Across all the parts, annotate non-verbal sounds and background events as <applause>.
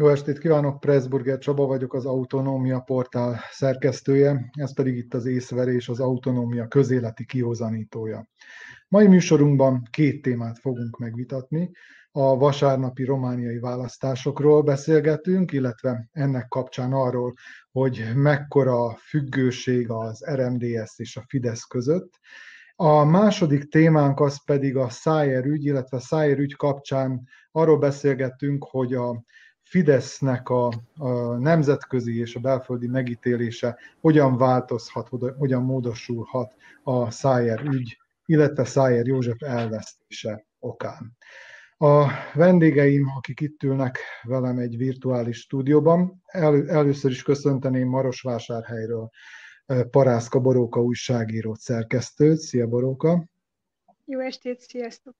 Jó estét kívánok, Pressburger Csaba vagyok, az Autonómia portál szerkesztője, ez pedig itt az észverés, az autonómia közéleti kihozanítója. Mai műsorunkban két témát fogunk megvitatni. A vasárnapi romániai választásokról beszélgetünk, illetve ennek kapcsán arról, hogy mekkora függőség az RMDS és a Fidesz között. A második témánk az pedig a Szájer ügy, illetve a Szájer ügy kapcsán arról beszélgettünk, hogy a Fidesznek a, a nemzetközi és a belföldi megítélése hogyan változhat, hogyan módosulhat a Szájer ügy, illetve Szájer József elvesztése okán. A vendégeim, akik itt ülnek velem egy virtuális stúdióban, el, először is köszönteném Marosvásárhelyről Parászka Boróka újságírót, szerkesztőt. Szia Boróka! Jó estét, sziasztok!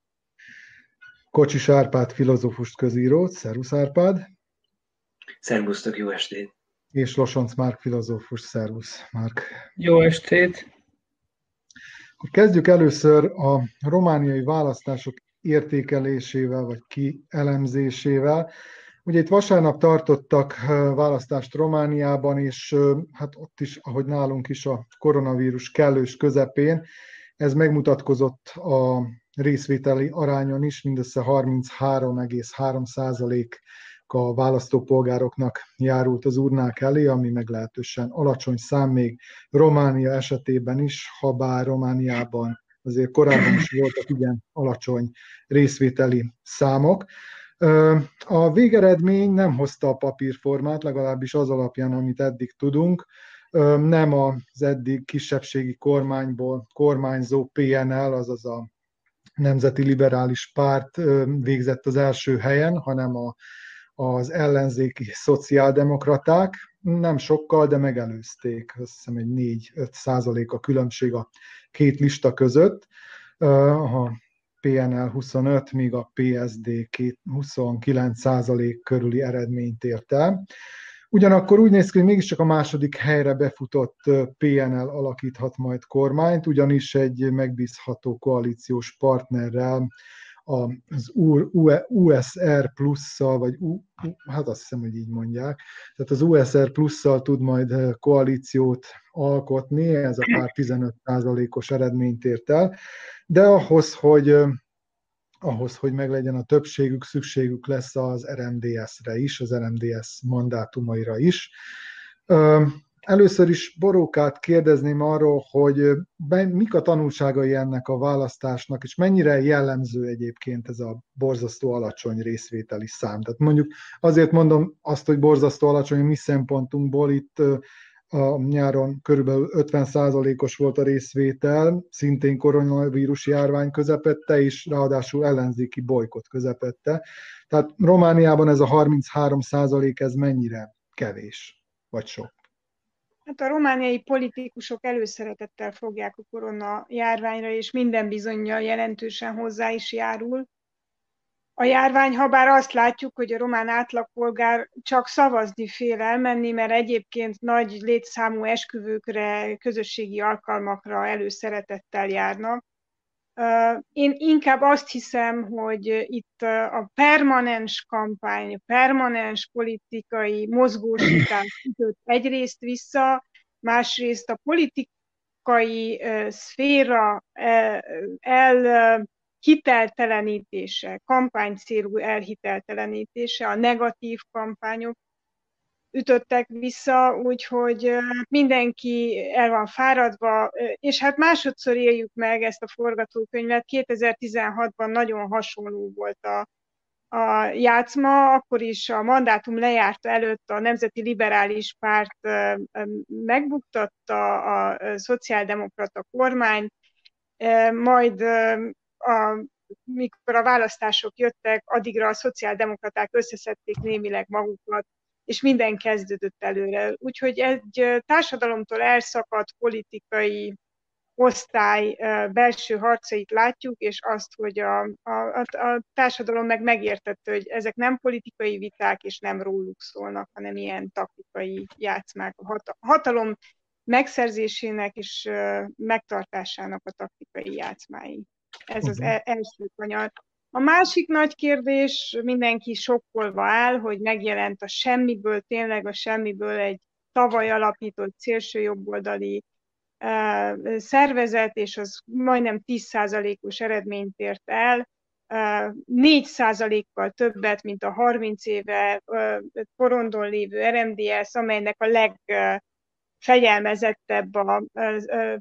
Kocsis Árpád filozófust közírót, szervusz Árpád! Szervusztok, jó estét! És Losonc Márk filozófus, szervusz Márk! Jó estét! Akkor kezdjük először a romániai választások értékelésével, vagy kielemzésével. Ugye itt vasárnap tartottak választást Romániában, és hát ott is, ahogy nálunk is a koronavírus kellős közepén, ez megmutatkozott a részvételi arányon is, mindössze 33,3 százalék a választópolgároknak járult az urnák elé, ami meglehetősen alacsony szám még Románia esetében is, ha bár Romániában azért korábban is voltak igen alacsony részvételi számok. A végeredmény nem hozta a papírformát, legalábbis az alapján, amit eddig tudunk. Nem az eddig kisebbségi kormányból kormányzó PNL, azaz a Nemzeti Liberális Párt végzett az első helyen, hanem a az ellenzéki szociáldemokraták, nem sokkal, de megelőzték, azt hiszem egy 4-5 százalék a különbség a két lista között. A PNL 25, míg a PSD 29 százalék körüli eredményt ért el. Ugyanakkor úgy néz ki, hogy mégiscsak a második helyre befutott PNL alakíthat majd kormányt, ugyanis egy megbízható koalíciós partnerrel az USR plusszal, vagy U, hát azt hiszem, hogy így mondják, tehát az USR plusszal tud majd eh, koalíciót alkotni, ez a pár 15%-os eredményt ért el, de ahhoz, hogy eh, ahhoz, hogy meglegyen a többségük, szükségük lesz az RMDS-re is, az RMDS mandátumaira is. Először is Borókát kérdezném arról, hogy mik a tanulságai ennek a választásnak, és mennyire jellemző egyébként ez a borzasztó alacsony részvételi szám. Tehát mondjuk azért mondom azt, hogy borzasztó alacsony a mi szempontunkból, itt a nyáron körülbelül 50%-os volt a részvétel, szintén koronavírus járvány közepette, és ráadásul ellenzéki bolykot közepette. Tehát Romániában ez a 33% ez mennyire kevés, vagy sok? Hát a romániai politikusok előszeretettel fogják a korona járványra, és minden bizonyal jelentősen hozzá is járul. A járvány, ha bár azt látjuk, hogy a román átlagpolgár csak szavazni fél elmenni, mert egyébként nagy létszámú esküvőkre, közösségi alkalmakra előszeretettel járnak, én inkább azt hiszem, hogy itt a permanens kampány, a permanens politikai mozgósítás <clears throat> ütött egyrészt vissza, másrészt a politikai szféra el hiteltelenítése, kampánycélú elhiteltelenítése, a negatív kampányok ütöttek vissza, úgyhogy mindenki el van fáradva, és hát másodszor éljük meg ezt a forgatókönyvet. 2016-ban nagyon hasonló volt a, a játszma, akkor is a mandátum lejárta előtt a Nemzeti Liberális Párt megbuktatta a szociáldemokrata kormány, majd a, mikor a választások jöttek, addigra a szociáldemokraták összeszedték némileg magukat, és minden kezdődött előre. Úgyhogy egy társadalomtól elszakadt politikai osztály belső harcait látjuk, és azt, hogy a, a, a társadalom meg megértette, hogy ezek nem politikai viták, és nem róluk szólnak, hanem ilyen taktikai játszmák. A hatalom megszerzésének és megtartásának a taktikai játszmái. Ez az uh-huh. első kanyar. A másik nagy kérdés, mindenki sokkolva áll, hogy megjelent a semmiből, tényleg a semmiből egy tavaly alapított szélsőjobboldali szervezet, és az majdnem 10%-os eredményt ért el, 4%-kal többet, mint a 30 éve porondon lévő RMDS, amelynek a legfegyelmezettebb a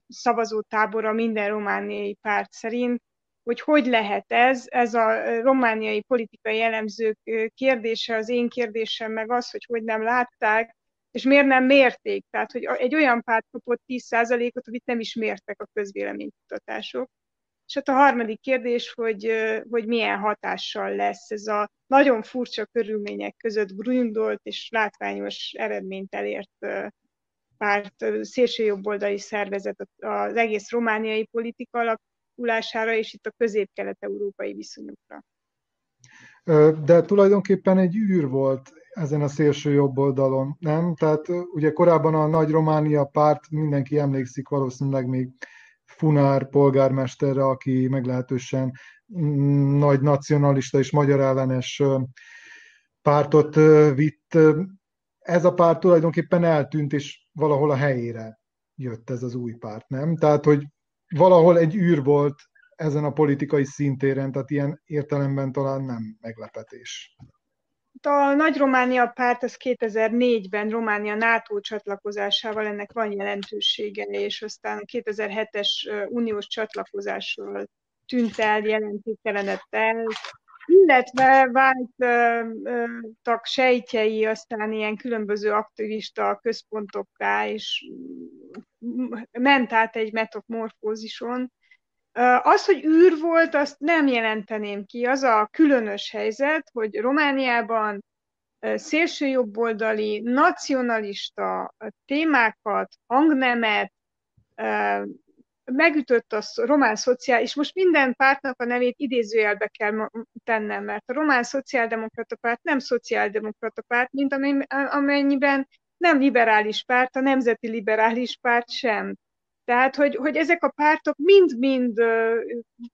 szavazótábora minden romániai párt szerint, hogy hogy lehet ez, ez a romániai politikai jellemzők kérdése, az én kérdésem meg az, hogy hogy nem látták, és miért nem mérték? Tehát, hogy egy olyan párt kapott 10%-ot, amit nem is mértek a közvéleménykutatások. És hát a harmadik kérdés, hogy, hogy milyen hatással lesz ez a nagyon furcsa körülmények között grundolt és látványos eredményt elért párt, szélsőjobboldali szervezet az egész romániai politika alakulására, és itt a közép-kelet-európai viszonyokra. De tulajdonképpen egy űr volt ezen a szélső jobb oldalon, nem? Tehát ugye korábban a Nagy Románia párt, mindenki emlékszik valószínűleg még Funár polgármesterre, aki meglehetősen mm, nagy nacionalista és magyar ellenes pártot vitt. Ez a párt tulajdonképpen eltűnt, és valahol a helyére jött ez az új párt, nem? Tehát, hogy valahol egy űr volt ezen a politikai szintéren, tehát ilyen értelemben talán nem meglepetés. A Nagy Románia párt az 2004-ben Románia NATO csatlakozásával ennek van jelentősége, és aztán 2007-es uniós csatlakozásról tűnt el, jelentéktelenett el, illetve váltak sejtjei aztán ilyen különböző aktivista központokká, és ment át egy metamorfózison, az, hogy űr volt, azt nem jelenteném ki. Az a különös helyzet, hogy Romániában szélsőjobboldali, nacionalista témákat, hangnemet megütött a román szociál, és most minden pártnak a nevét idézőjelbe kell tennem, mert a román szociáldemokrata párt nem szociáldemokrata párt, mint amennyiben nem liberális párt, a nemzeti liberális párt sem. Tehát, hogy, hogy ezek a pártok mind-mind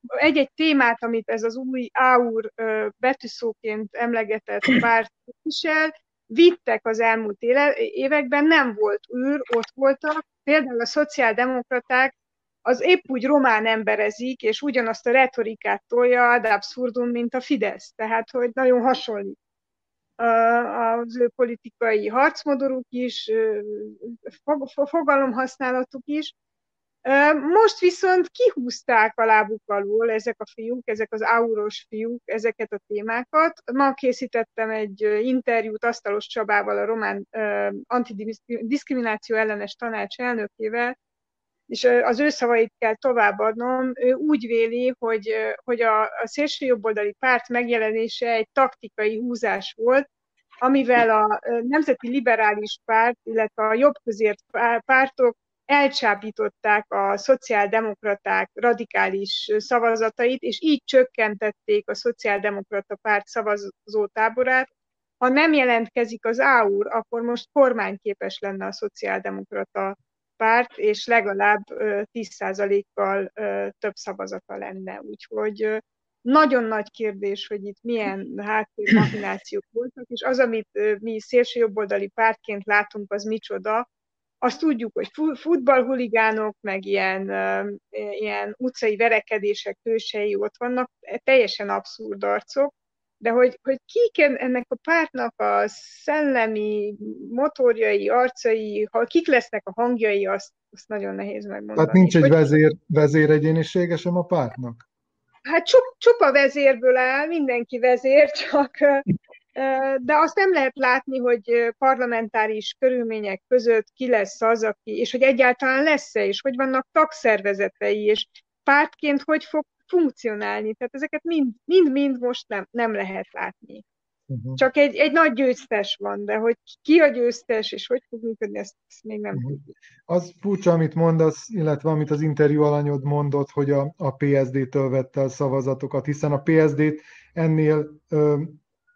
egy-egy témát, amit ez az új áur betűszóként emlegetett párt visel, vittek az elmúlt években, nem volt űr, ott voltak. Például a szociáldemokraták az épp úgy román emberezik, és ugyanazt a retorikát tolja ad abszurdum, mint a Fidesz. Tehát, hogy nagyon hasonlít az ő politikai harcmodoruk is, fogalomhasználatuk is, most viszont kihúzták a lábuk alól ezek a fiúk, ezek az auros fiúk, ezeket a témákat. Ma készítettem egy interjút Asztalos Csabával, a román antidiszkrimináció ellenes tanács elnökével, és az ő szavait kell továbbadnom. Ő úgy véli, hogy, hogy a, a szélsőjobboldali párt megjelenése egy taktikai húzás volt, amivel a Nemzeti Liberális Párt, illetve a jobbközért pártok elcsábították a szociáldemokraták radikális szavazatait, és így csökkentették a szociáldemokrata párt szavazótáborát. Ha nem jelentkezik az AUR, akkor most kormányképes lenne a szociáldemokrata párt, és legalább 10%-kal több szavazata lenne. Úgyhogy nagyon nagy kérdés, hogy itt milyen háttérmachinációk voltak, és az, amit mi szélsőjobboldali pártként látunk, az micsoda, azt tudjuk, hogy futballhuligánok, meg ilyen, ilyen utcai verekedések hősei ott vannak, teljesen abszurd arcok, de hogy, hogy kik ennek a pártnak a szellemi motorjai, arcai, ha kik lesznek a hangjai, azt, azt nagyon nehéz megmondani. Tehát nincs egy vezér, vezéregyénisége sem a pártnak? Hát csup, csupa vezérből áll, mindenki vezér, csak de azt nem lehet látni, hogy parlamentáris körülmények között ki lesz az, aki, és hogy egyáltalán lesz-e, és hogy vannak tagszervezetei, és pártként hogy fog funkcionálni. Tehát ezeket mind-mind most nem, nem lehet látni. Uh-huh. Csak egy, egy nagy győztes van, de hogy ki a győztes, és hogy fog működni, ezt, ezt még nem uh-huh. tudjuk. Az furcsa, amit mondasz, illetve amit az interjú alanyod mondott, hogy a, a PSD-től vette a szavazatokat, hiszen a PSD-t ennél ö,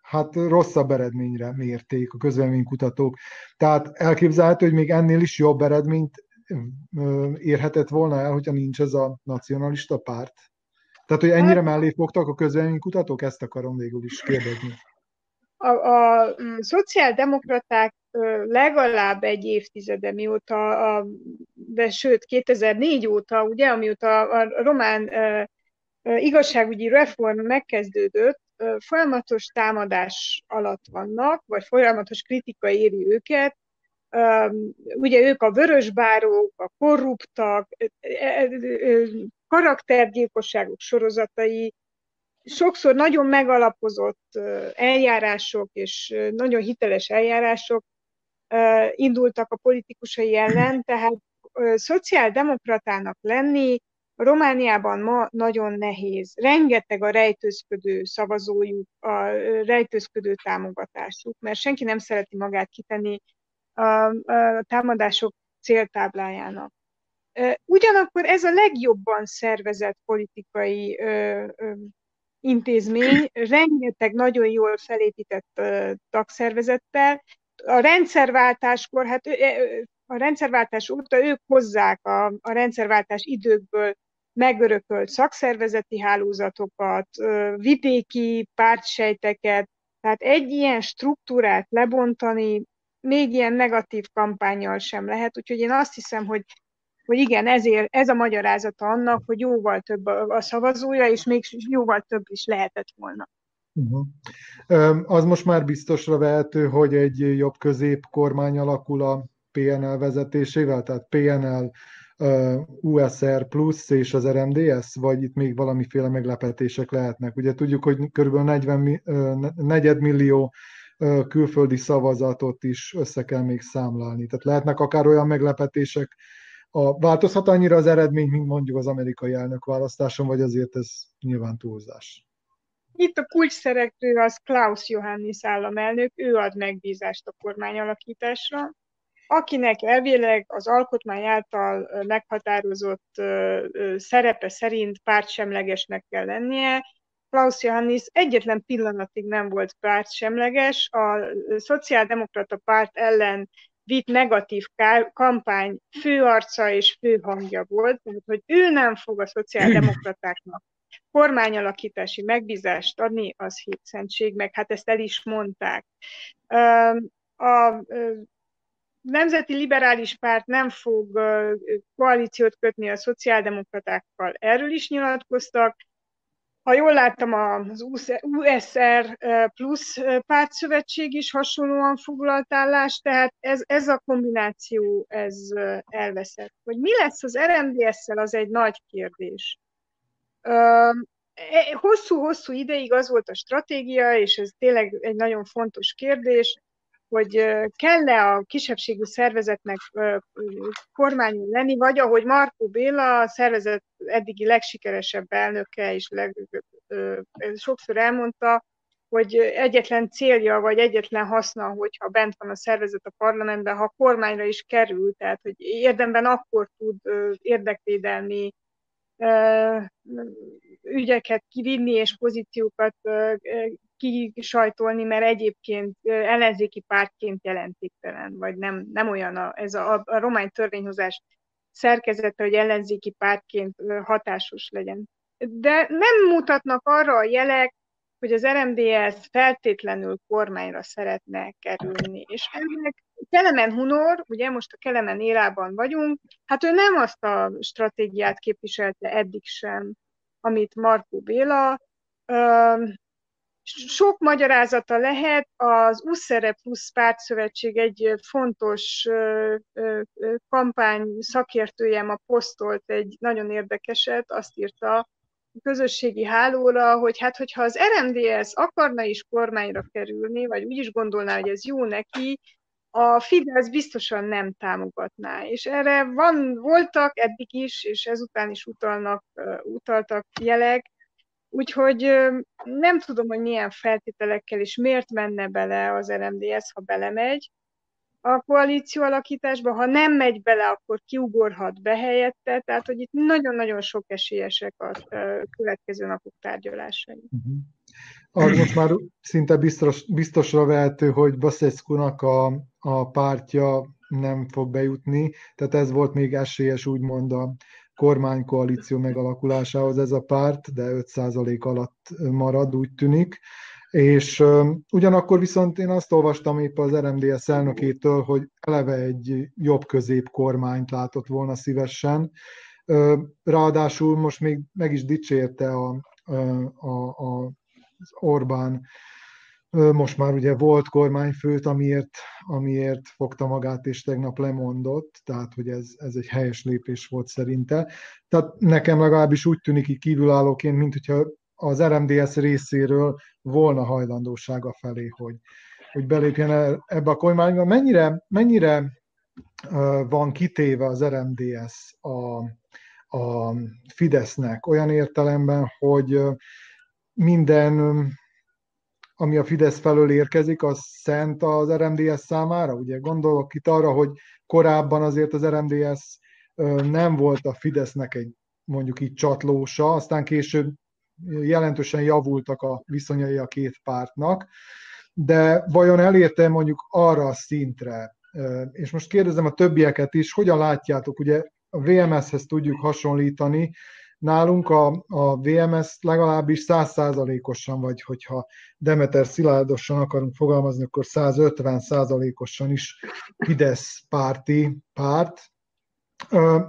hát rosszabb eredményre mérték a közvéleménykutatók. Tehát elképzelhető, hogy még ennél is jobb eredményt érhetett volna el, hogyha nincs ez a nacionalista párt? Tehát, hogy ennyire hát- mellé fogtak a közvéleménykutatók, ezt akarom végül is kérdezni. A, a, a szociáldemokraták legalább egy évtizede mióta, a, de sőt 2004 óta, ugye, amióta a román igazságügyi reform megkezdődött, folyamatos támadás alatt vannak, vagy folyamatos kritika éri őket, ugye ők a vörösbárók, a korruptak, karaktergyilkosságok sorozatai, sokszor nagyon megalapozott eljárások és nagyon hiteles eljárások indultak a politikusai ellen, <clears throat> tehát szociáldemokratának lenni Romániában ma nagyon nehéz. Rengeteg a rejtőzködő szavazójuk, a rejtőzködő támogatásuk, mert senki nem szereti magát kitenni a, a támadások céltáblájának. Ugyanakkor ez a legjobban szervezett politikai intézmény, rengeteg nagyon jól felépített tagszervezettel. A rendszerváltáskor, hát a rendszerváltás óta ők hozzák a, a rendszerváltás időkből megörökölt szakszervezeti hálózatokat, vidéki pártsejteket, tehát egy ilyen struktúrát lebontani még ilyen negatív kampányjal sem lehet, úgyhogy én azt hiszem, hogy hogy igen, ezért ez a magyarázata annak, hogy jóval több a szavazója, és még jóval több is lehetett volna. Uh-huh. Az most már biztosra vehető, hogy egy jobb közép kormány alakul a PNL vezetésével, tehát PNL USR plusz és az RMDS, vagy itt még valamiféle meglepetések lehetnek? Ugye tudjuk, hogy kb. 40 negyedmillió külföldi szavazatot is össze kell még számlálni. Tehát lehetnek akár olyan meglepetések, a, változhat annyira az eredmény, mint mondjuk az amerikai elnök választáson, vagy azért ez nyilván túlzás? Itt a kulcs szereplő az Klaus Johannis államelnök, ő ad megbízást a kormányalakításra, akinek elvileg az alkotmány által meghatározott szerepe szerint pártsemlegesnek kell lennie. Klaus Johannis egyetlen pillanatig nem volt pártsemleges, a szociáldemokrata párt ellen vitt negatív kampány főarca és főhangja volt, tehát hogy ő nem fog a szociáldemokratáknak <clears throat> kormányalakítási megbízást adni, az hétszentség, meg hát ezt el is mondták. A Nemzeti Liberális Párt nem fog koalíciót kötni a szociáldemokratákkal, erről is nyilatkoztak. Ha jól láttam, az USR plusz pártszövetség is hasonlóan foglalt állást, tehát ez, ez a kombináció ez elveszett. Hogy mi lesz az RMDS-szel, az egy nagy kérdés. E, hosszú-hosszú ideig az volt a stratégia, és ez tényleg egy nagyon fontos kérdés, hogy kell-e a kisebbségű szervezetnek kormányon lenni, vagy ahogy Markó Béla, a szervezet eddigi legsikeresebb elnöke, és leg, sokszor elmondta, hogy egyetlen célja, vagy egyetlen haszna, hogyha bent van a szervezet a parlamentben, ha a kormányra is kerül, tehát hogy érdemben akkor tud érdekvédelmi ügyeket kivinni és pozíciókat kisajtolni, mert egyébként ellenzéki pártként jelentéktelen, vagy nem, nem olyan a, ez a, a román törvényhozás szerkezete, hogy ellenzéki pártként hatásos legyen. De nem mutatnak arra a jelek, hogy az RMDS feltétlenül kormányra szeretne kerülni. És ennek Kelemen Hunor, ugye most a Kelemen érában vagyunk, hát ő nem azt a stratégiát képviselte eddig sem, amit Markó Béla, sok magyarázata lehet, az USZERE plusz pártszövetség egy fontos kampány szakértője a posztolt egy nagyon érdekeset, azt írta közösségi hálóra, hogy hát hogyha az RMDS akarna is kormányra kerülni, vagy úgy is gondolná, hogy ez jó neki, a Fidesz biztosan nem támogatná. És erre van, voltak eddig is, és ezután is utalnak, utaltak jelek, Úgyhogy nem tudom, hogy milyen feltételekkel és miért menne bele az RMDS, ha belemegy a koalíció alakításba, ha nem megy bele, akkor kiugorhat be helyette, tehát hogy itt nagyon-nagyon sok esélyesek a következő napok tárgyalásai. Uh-huh. Az most már szinte biztos, biztosra vehető, hogy Baszeszkunak a, a pártja nem fog bejutni, tehát ez volt még esélyes úgymond a kormánykoalíció megalakulásához ez a párt, de 5% alatt marad, úgy tűnik. És ugyanakkor viszont én azt olvastam épp az RMDS elnökétől, hogy eleve egy jobb közép kormányt látott volna szívesen. Ráadásul most még meg is dicsérte a, a, a, az Orbán most már ugye volt kormányfőt, amiért, amiért fogta magát és tegnap lemondott, tehát hogy ez, ez egy helyes lépés volt szerinte. Tehát nekem legalábbis úgy tűnik így kívülállóként, mint hogyha az RMDS részéről volna hajlandósága felé, hogy, hogy belépjen el ebbe a kormányba. Mennyire, mennyire van kitéve az RMDS a, a Fidesznek olyan értelemben, hogy minden ami a Fidesz felől érkezik, az szent az RMDS számára? Ugye gondolok itt arra, hogy korábban azért az RMDS nem volt a Fidesznek egy mondjuk így csatlósa, aztán később jelentősen javultak a viszonyai a két pártnak, de vajon elérte mondjuk arra a szintre, és most kérdezem a többieket is, hogyan látjátok, ugye a VMS-hez tudjuk hasonlítani, Nálunk a, a VMS legalábbis százszázalékosan, vagy hogyha Demeter szilárdosan akarunk fogalmazni, akkor 150 százalékosan is Fidesz párti párt.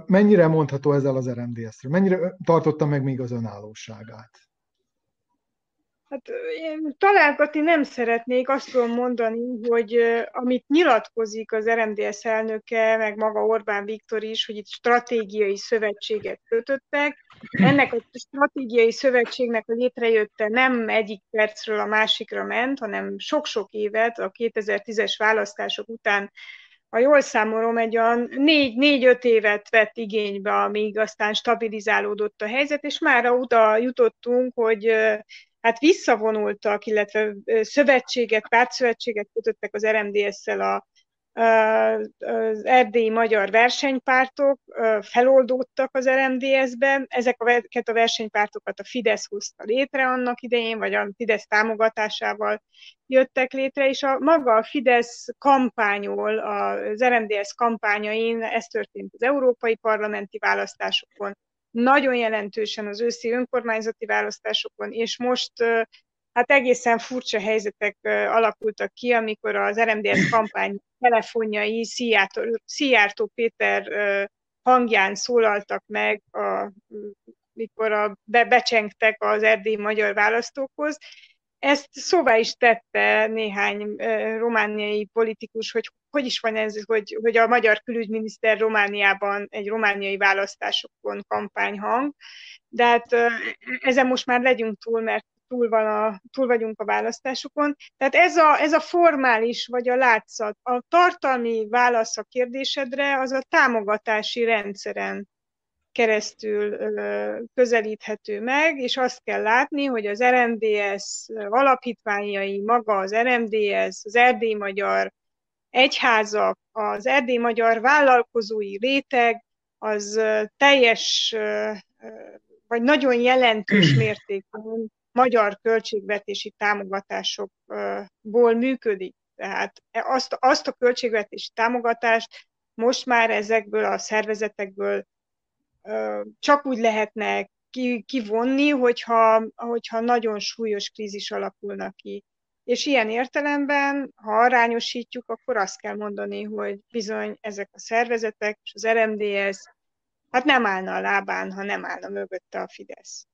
Mennyire mondható ezzel az RMDS-ről? Mennyire tartotta meg még az önállóságát? Hát én találgatni nem szeretnék, azt tudom mondani, hogy amit nyilatkozik az RMDS elnöke, meg maga Orbán Viktor is, hogy itt stratégiai szövetséget kötöttek. Ennek a stratégiai szövetségnek a létrejötte nem egyik percről a másikra ment, hanem sok-sok évet a 2010-es választások után ha jól számolom, egy olyan négy-öt évet vett igénybe, amíg aztán stabilizálódott a helyzet, és már oda jutottunk, hogy hát visszavonultak, illetve szövetséget, pártszövetséget kötöttek az RMDS-szel a, az erdélyi magyar versenypártok feloldódtak az RMDS-ben. Ezeket a versenypártokat a Fidesz hozta létre annak idején, vagy a Fidesz támogatásával jöttek létre, és a maga a Fidesz kampányol, az RMDS kampányain, ez történt az európai parlamenti választásokon, nagyon jelentősen az őszi önkormányzati választásokon, és most hát egészen furcsa helyzetek alakultak ki, amikor az RMDS kampány telefonjai Szijjártó, Szijjártó Péter hangján szólaltak meg, a, mikor a, be, becsengtek az erdélyi magyar választókhoz, ezt szóvá is tette néhány romániai politikus, hogy hogy is van ez, hogy, hogy a magyar külügyminiszter Romániában egy romániai választásokon kampányhang, de hát ezen most már legyünk túl, mert túl, van a, túl vagyunk a választásokon. Tehát ez a, ez a formális, vagy a látszat, a tartalmi válasz a kérdésedre, az a támogatási rendszeren keresztül közelíthető meg, és azt kell látni, hogy az RMDS alapítványai, maga az RMDS, az Erdély Magyar Egyházak, az Erdély Magyar vállalkozói réteg, az teljes, vagy nagyon jelentős <clears throat> mértékben magyar költségvetési támogatásokból működik. Tehát azt, azt a költségvetési támogatást most már ezekből a szervezetekből csak úgy lehetne kivonni, hogyha, hogyha nagyon súlyos krízis alakulna ki. És ilyen értelemben, ha arányosítjuk, akkor azt kell mondani, hogy bizony ezek a szervezetek és az RMDS hát nem állna a lábán, ha nem állna mögötte a Fidesz.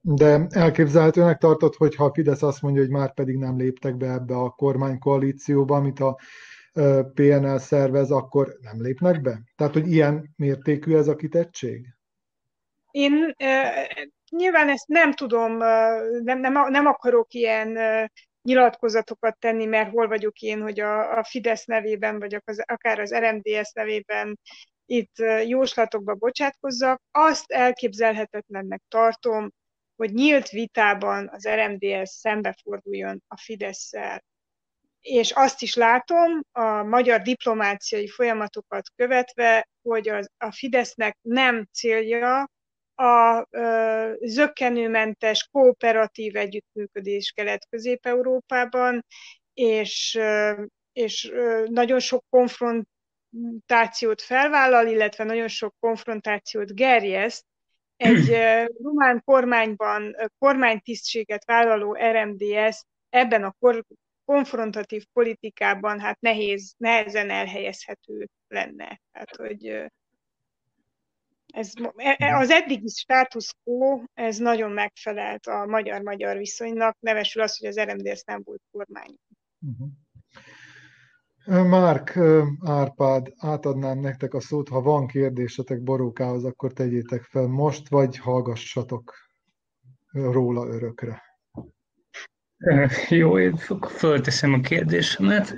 De elképzelhetőnek tartott, hogy ha a Fidesz azt mondja, hogy már pedig nem léptek be ebbe a kormánykoalícióba, amit a PNL szervez, akkor nem lépnek be? Tehát, hogy ilyen mértékű ez a kitettség? Én nyilván ezt nem tudom, nem, nem, nem akarok ilyen nyilatkozatokat tenni, mert hol vagyok én, hogy a, a Fidesz nevében, vagy akár az RMDS nevében itt jóslatokba bocsátkozzak. Azt elképzelhetetlennek tartom, hogy nyílt vitában az RMDS szembeforduljon a Fidesz-szel és azt is látom a magyar diplomáciai folyamatokat követve, hogy az, a Fidesznek nem célja a ö, zöggenőmentes, kooperatív együttműködés Kelet-Közép-Európában, és, és nagyon sok konfront konfrontációt felvállal, illetve nagyon sok konfrontációt gerjeszt, egy román kormányban kormánytisztséget vállaló RMDS ebben a kor, konfrontatív politikában hát nehéz, nehezen elhelyezhető lenne. Tehát, hogy ez, e, e, az eddigi status quo, ez nagyon megfelelt a magyar-magyar viszonynak, nevesül az, hogy az RMDS nem volt kormány. Uh-huh. Márk, Árpád, átadnám nektek a szót, ha van kérdésetek Borókához, akkor tegyétek fel most, vagy hallgassatok róla örökre. Jó, én fölteszem a kérdésemet.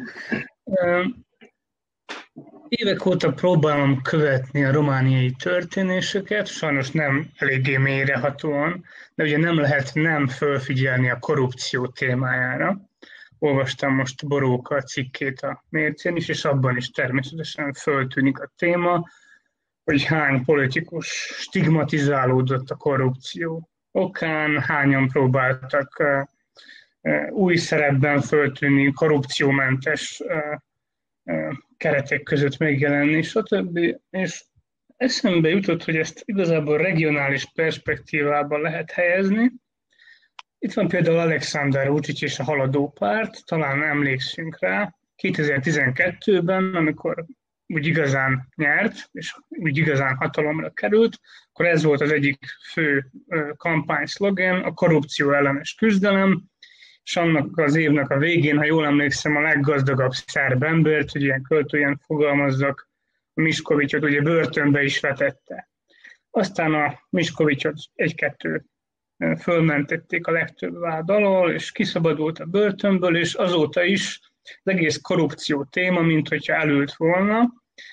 Évek óta próbálom követni a romániai történéseket, sajnos nem eléggé mélyrehatóan, de ugye nem lehet nem fölfigyelni a korrupció témájára olvastam most Boróka cikkét a mércén is, és abban is természetesen föltűnik a téma, hogy hány politikus stigmatizálódott a korrupció okán, hányan próbáltak új szerepben föltűnni, korrupciómentes keretek között megjelenni, stb. És eszembe jutott, hogy ezt igazából regionális perspektívába lehet helyezni, itt van például Alexander Vucic és a haladó párt, talán emlékszünk rá, 2012-ben, amikor úgy igazán nyert, és úgy igazán hatalomra került, akkor ez volt az egyik fő kampány szlogen, a korrupció ellenes küzdelem, és annak az évnek a végén, ha jól emlékszem, a leggazdagabb szerb embert, hogy ilyen költően fogalmazzak, a Miskovicsot ugye börtönbe is vetette. Aztán a Miskovicsot egy-kettő fölmentették a legtöbb vád alól, és kiszabadult a börtönből, és azóta is az egész korrupció téma, mint hogyha elült volna,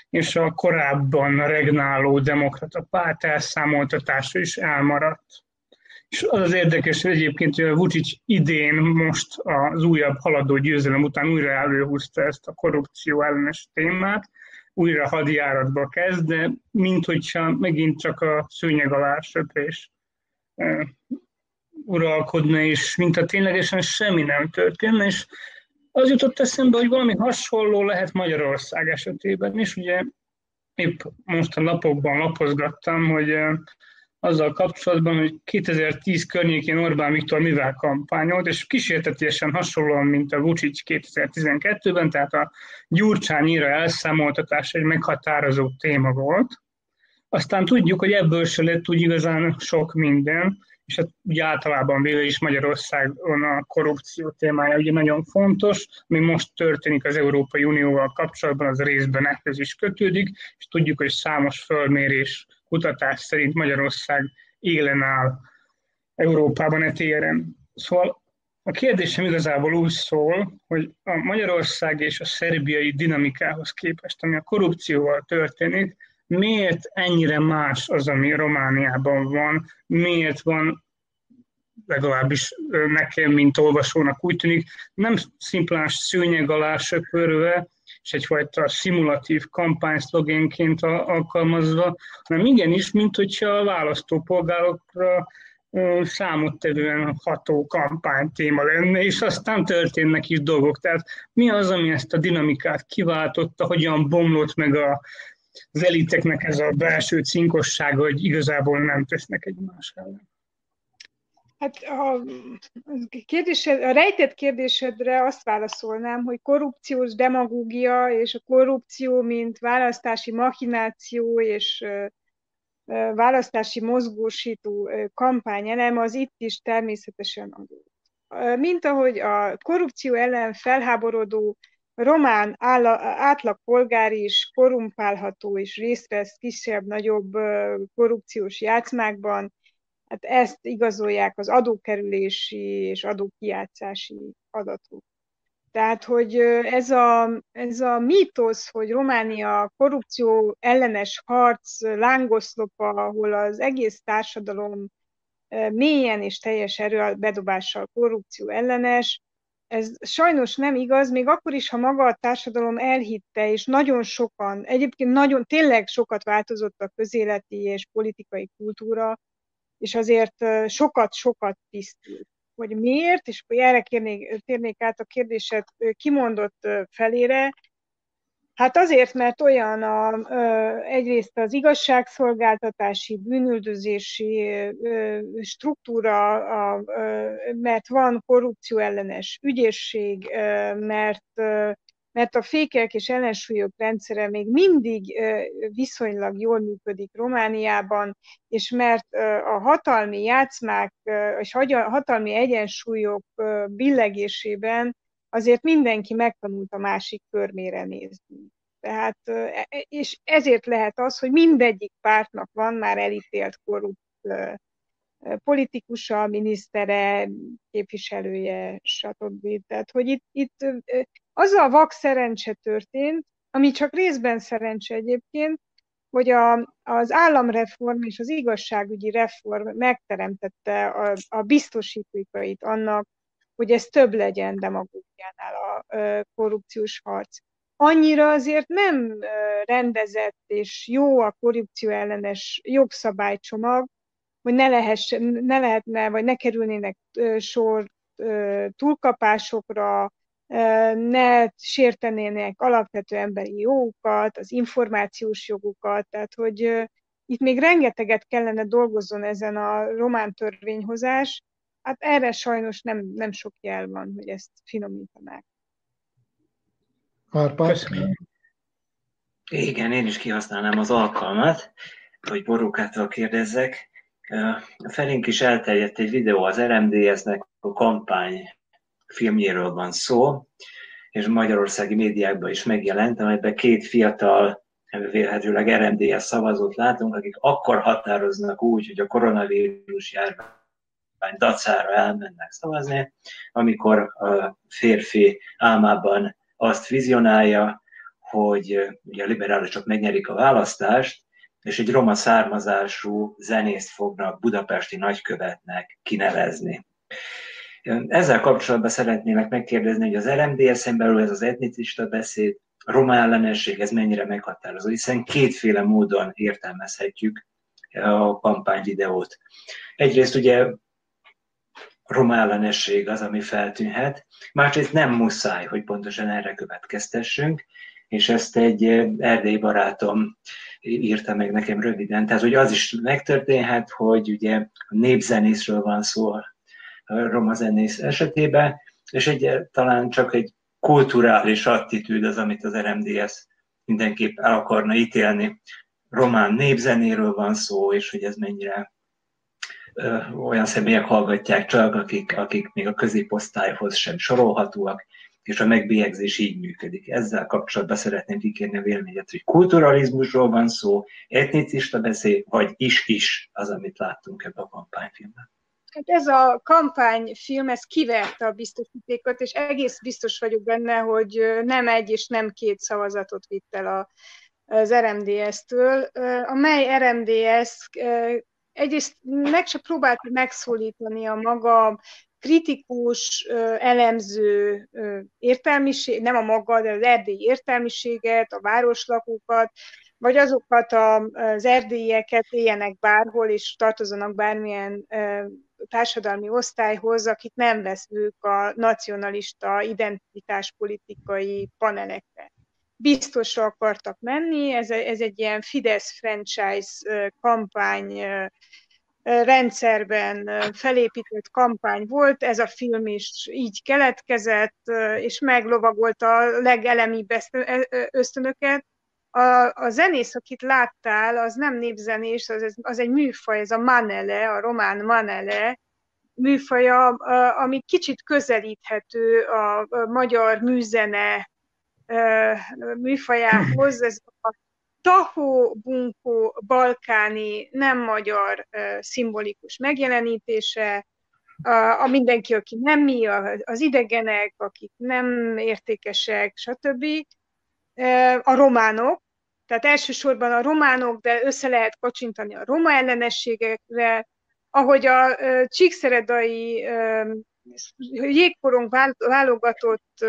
és a korábban regnáló demokrata párt elszámoltatása is elmaradt. És az az érdekes, hogy egyébként hogy a Vucic idén most az újabb haladó győzelem után újra előhúzta ezt a korrupció ellenes témát, újra hadjáratba kezd, de mint hogyha megint csak a szőnyeg alá söprés uralkodna, és mint a ténylegesen semmi nem történne, és az jutott eszembe, hogy valami hasonló lehet Magyarország esetében is. Ugye épp most a napokban lapozgattam, hogy azzal kapcsolatban, hogy 2010 környékén Orbán Viktor mivel kampányolt, és kísértetésen hasonlóan, mint a Vucic 2012-ben, tehát a gyurcsányira elszámoltatás egy meghatározó téma volt. Aztán tudjuk, hogy ebből se lett úgy igazán sok minden, és hát ugye általában véve is Magyarországon a korrupció témája ugye nagyon fontos, ami most történik az Európai Unióval kapcsolatban, az részben ehhez is kötődik, és tudjuk, hogy számos fölmérés, kutatás szerint Magyarország élen áll Európában e téren. Szóval a kérdésem igazából úgy szól, hogy a Magyarország és a szerbiai dinamikához képest, ami a korrupcióval történik, miért ennyire más az, ami Romániában van, miért van legalábbis nekem, mint olvasónak úgy tűnik, nem szimplán szőnyeg alá söpörve, és egyfajta szimulatív kampányszlogénként alkalmazva, hanem igenis, mint hogyha a választópolgárokra számottevően ható kampánytéma lenne, és aztán történnek is dolgok. Tehát mi az, ami ezt a dinamikát kiváltotta, hogyan bomlott meg a az eliteknek ez a belső cinkossága, hogy igazából nem tesznek egymás ellen? Hát a, kérdésed, a rejtett kérdésedre azt válaszolnám, hogy korrupciós demagógia és a korrupció, mint választási machináció és választási mozgósító kampányelem, az itt is természetesen adott. Mint ahogy a korrupció ellen felháborodó román átlagpolgár is korrumpálható és részt vesz kisebb-nagyobb korrupciós játszmákban, hát ezt igazolják az adókerülési és adókijátszási adatok. Tehát, hogy ez a, ez a mítosz, hogy Románia korrupció ellenes harc lángoszlopa, ahol az egész társadalom mélyen és teljes erő bedobással korrupció ellenes, ez sajnos nem igaz, még akkor is, ha maga a társadalom elhitte, és nagyon sokan, egyébként nagyon, tényleg sokat változott a közéleti és politikai kultúra, és azért sokat-sokat tisztult. Hogy miért, és erre kérnék, térnék át a kérdéset kimondott felére, Hát azért, mert olyan a, egyrészt az igazságszolgáltatási, bűnüldözési struktúra, mert van korrupció ellenes ügyészség, mert mert a fékek és ellensúlyok rendszere még mindig viszonylag jól működik Romániában, és mert a hatalmi játszmák és hatalmi egyensúlyok billegésében azért mindenki megtanult a másik körmére nézni. Tehát, e, e, és ezért lehet az, hogy mindegyik pártnak van már elítélt korrupt politikusa, minisztere, képviselője, stb. Tehát, hogy itt, itt az a vak szerencse történt, ami csak részben szerencse egyébként, hogy a, az államreform és az igazságügyi reform megteremtette a, a biztosítékait annak, hogy ez több legyen demagógiánál a korrupciós harc. Annyira azért nem rendezett és jó a korrupció ellenes jogszabálycsomag, hogy ne, lehessen, ne lehetne, vagy ne kerülnének sor túlkapásokra, ne sértenének alapvető emberi jogokat, az információs jogokat, tehát hogy itt még rengeteget kellene dolgozzon ezen a román törvényhozás, hát erre sajnos nem, nem sok jel van, hogy ezt finomítanák. Árpád? Igen, én is kihasználnám az alkalmat, hogy Borúkától kérdezzek. Felénk is elterjedt egy videó az RMDS-nek a kampány filmjéről van szó, és magyarországi médiákban is megjelent, amelyben két fiatal, vélhetőleg RMDS szavazót látunk, akik akkor határoznak úgy, hogy a koronavírus járvány dacára elmennek szavazni, amikor a férfi álmában azt vizionálja, hogy ugye a liberálisok megnyerik a választást, és egy roma származású zenészt fognak budapesti nagykövetnek kinevezni. Ezzel kapcsolatban szeretnélek megkérdezni, hogy az RMDS-en belül ez az etnicista beszéd, a roma ellenesség, ez mennyire meghatározó, hiszen kétféle módon értelmezhetjük a kampányvideót. Egyrészt ugye roma ellenesség az, ami feltűnhet, másrészt nem muszáj, hogy pontosan erre következtessünk, és ezt egy erdélyi barátom írta meg nekem röviden. Tehát, hogy az is megtörténhet, hogy ugye a népzenészről van szó roma zenész esetében, és egy, talán csak egy kulturális attitűd az, amit az RMDS mindenképp el akarna ítélni. Román népzenéről van szó, és hogy ez mennyire ö, olyan személyek hallgatják csak, akik, akik még a középosztályhoz sem sorolhatóak, és a megbélyegzés így működik. Ezzel kapcsolatban szeretném kikérni a véleményet, hogy kulturalizmusról van szó, etnicista beszél, vagy is-is az, amit láttunk ebben a kampányfilmben. Hát ez a kampányfilm, ez kiverte a biztosítékot, és egész biztos vagyok benne, hogy nem egy és nem két szavazatot vitt el a, az RMDS-től, amely RMDS egyrészt meg se próbált megszólítani a maga kritikus, elemző értelmiség, nem a maga, de az erdélyi értelmiséget, a városlakókat, vagy azokat az erdélyeket éljenek bárhol, és tartozanak bármilyen társadalmi osztályhoz, akik nem veszük a nacionalista identitáspolitikai panelekre. Biztosra akartak menni, ez, ez egy ilyen Fidesz franchise kampány rendszerben felépített kampány volt, ez a film is így keletkezett, és meglovagolta a legelemibb ösztönöket. A, a zenész, akit láttál, az nem népzenés, az, az egy műfaj, ez a manele, a román manele, műfaja, ami kicsit közelíthető a magyar műzene műfajához, ez a tahó, bunkó, balkáni, nem magyar szimbolikus megjelenítése, a, a mindenki, aki nem mi, az idegenek, akik nem értékesek, stb. A románok, tehát elsősorban a románok, de össze lehet kacsintani a roma ellenességekre, ahogy a csíkszeredai jégkorong válogatott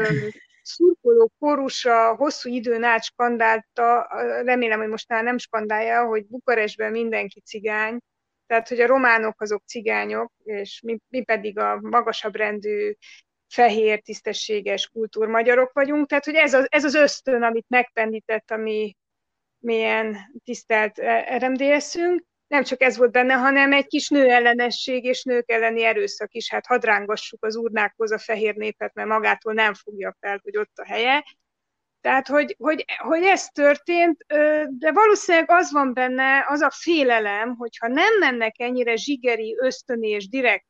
szurkoló kórusa hosszú időn át skandálta, remélem, hogy most már nem skandálja, hogy Bukarestben mindenki cigány, tehát hogy a románok azok cigányok, és mi, mi pedig a magasabb rendű fehér, tisztességes kultúrmagyarok vagyunk. Tehát, hogy ez az, ez az ösztön, amit megpendített a mi milyen tisztelt RMDS-ünk, nem csak ez volt benne, hanem egy kis nőellenesség és nők elleni erőszak is. Hát hadrángassuk az urnákhoz a fehér népet, mert magától nem fogja fel, hogy ott a helye. Tehát, hogy, hogy, hogy ez történt, de valószínűleg az van benne, az a félelem, hogyha nem mennek ennyire zsigeri, ösztöni és direkt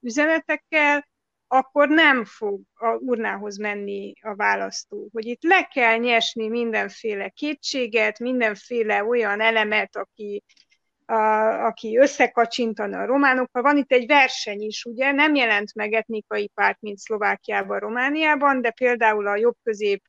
üzenetekkel, akkor nem fog a urnához menni a választó. Hogy itt le kell nyesni mindenféle kétséget, mindenféle olyan elemet, aki, a, aki összekacsintana a románokkal. Van itt egy verseny is, ugye, nem jelent meg etnikai párt, mint Szlovákiában, Romániában, de például a jobb-közép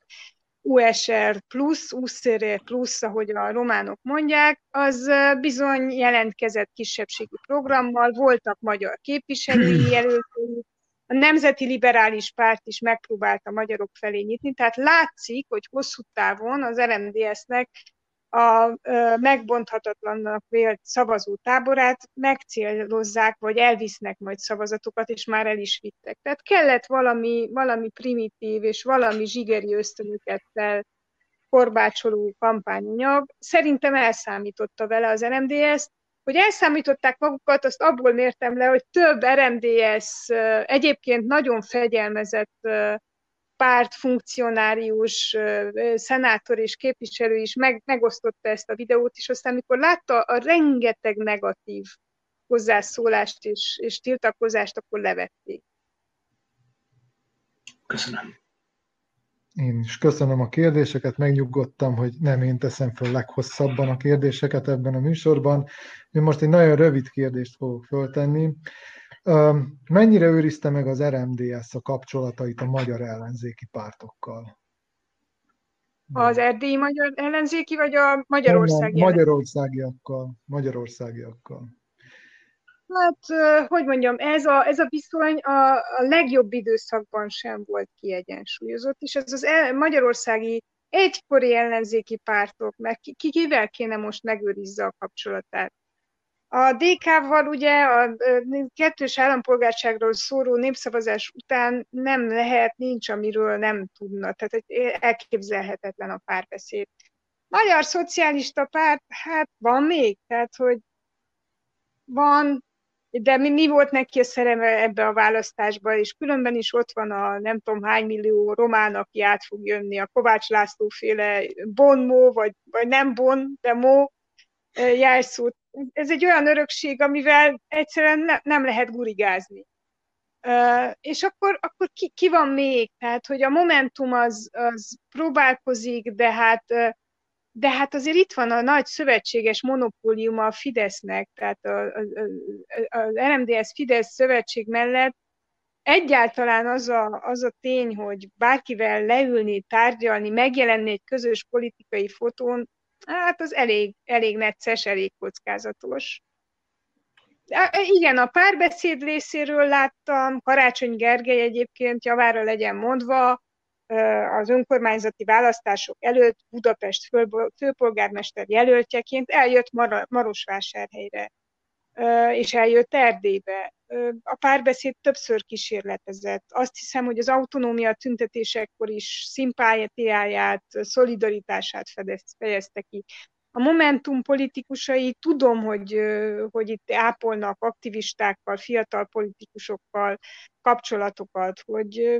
USR plusz, USR plusz, ahogy a románok mondják, az bizony jelentkezett kisebbségi programmal, voltak magyar képviselői jelöltői, a Nemzeti Liberális Párt is megpróbálta magyarok felé nyitni, tehát látszik, hogy hosszú távon az RMDS-nek a megbonthatatlannak vélt szavazótáborát megcélozzák, vagy elvisznek majd szavazatokat, és már el is vittek. Tehát kellett valami, valami primitív és valami zsigeri ösztönöket fel korbácsoló kampányanyag. Szerintem elszámította vele az RMDS, hogy elszámították magukat, azt abból mértem le, hogy több RMDS egyébként nagyon fegyelmezett párt, funkcionárius, szenátor és képviselő is meg, megosztotta ezt a videót, és aztán amikor látta a rengeteg negatív hozzászólást és, és tiltakozást, akkor levették. Köszönöm. Én is köszönöm a kérdéseket, megnyugodtam, hogy nem én teszem föl leghosszabban a kérdéseket ebben a műsorban. Én most egy nagyon rövid kérdést fogok föltenni. Mennyire őrizte meg az RMDS a kapcsolatait a magyar ellenzéki pártokkal? Az erdélyi magyar ellenzéki, vagy a magyarországi? Magyarországiakkal. Magyarországiakkal. Hát, hogy mondjam, ez a, ez a viszony a, a legjobb időszakban sem volt kiegyensúlyozott, és ez az el, magyarországi egykori ellenzéki pártok, meg ki, kivel kéne most megőrizze a kapcsolatát. A DK-val ugye a kettős állampolgárságról szóró népszavazás után nem lehet, nincs, amiről nem tudna. Tehát elképzelhetetlen a párbeszéd. Magyar Szocialista Párt, hát van még, tehát hogy van, de mi, mi volt neki a szerepe ebbe a választásba, és különben is ott van a nem tudom hány millió román, aki át fog jönni, a Kovács László féle Bonmó, vagy, vagy nem Bon, de Mó jelszót. Ez egy olyan örökség, amivel egyszerűen ne, nem lehet gurigázni. Uh, és akkor, akkor ki, ki van még? Tehát, hogy a Momentum az, az próbálkozik, de hát uh, de hát azért itt van a nagy szövetséges monopóliuma a Fidesznek, tehát az RMDS Fidesz szövetség mellett egyáltalán az a, az a tény, hogy bárkivel leülni, tárgyalni, megjelenni egy közös politikai fotón, hát az elég, elég necces, elég kockázatos. De igen, a párbeszéd részéről láttam, Karácsony Gergely egyébként javára legyen mondva, az önkormányzati választások előtt Budapest főpolgármester jelöltjeként eljött Mar- Marosvásárhelyre, és eljött Erdélybe. A párbeszéd többször kísérletezett. Azt hiszem, hogy az autonómia tüntetésekkor is szimpátiáját, szolidaritását fejezte ki. A Momentum politikusai tudom, hogy, hogy itt ápolnak aktivistákkal, fiatal politikusokkal kapcsolatokat, hogy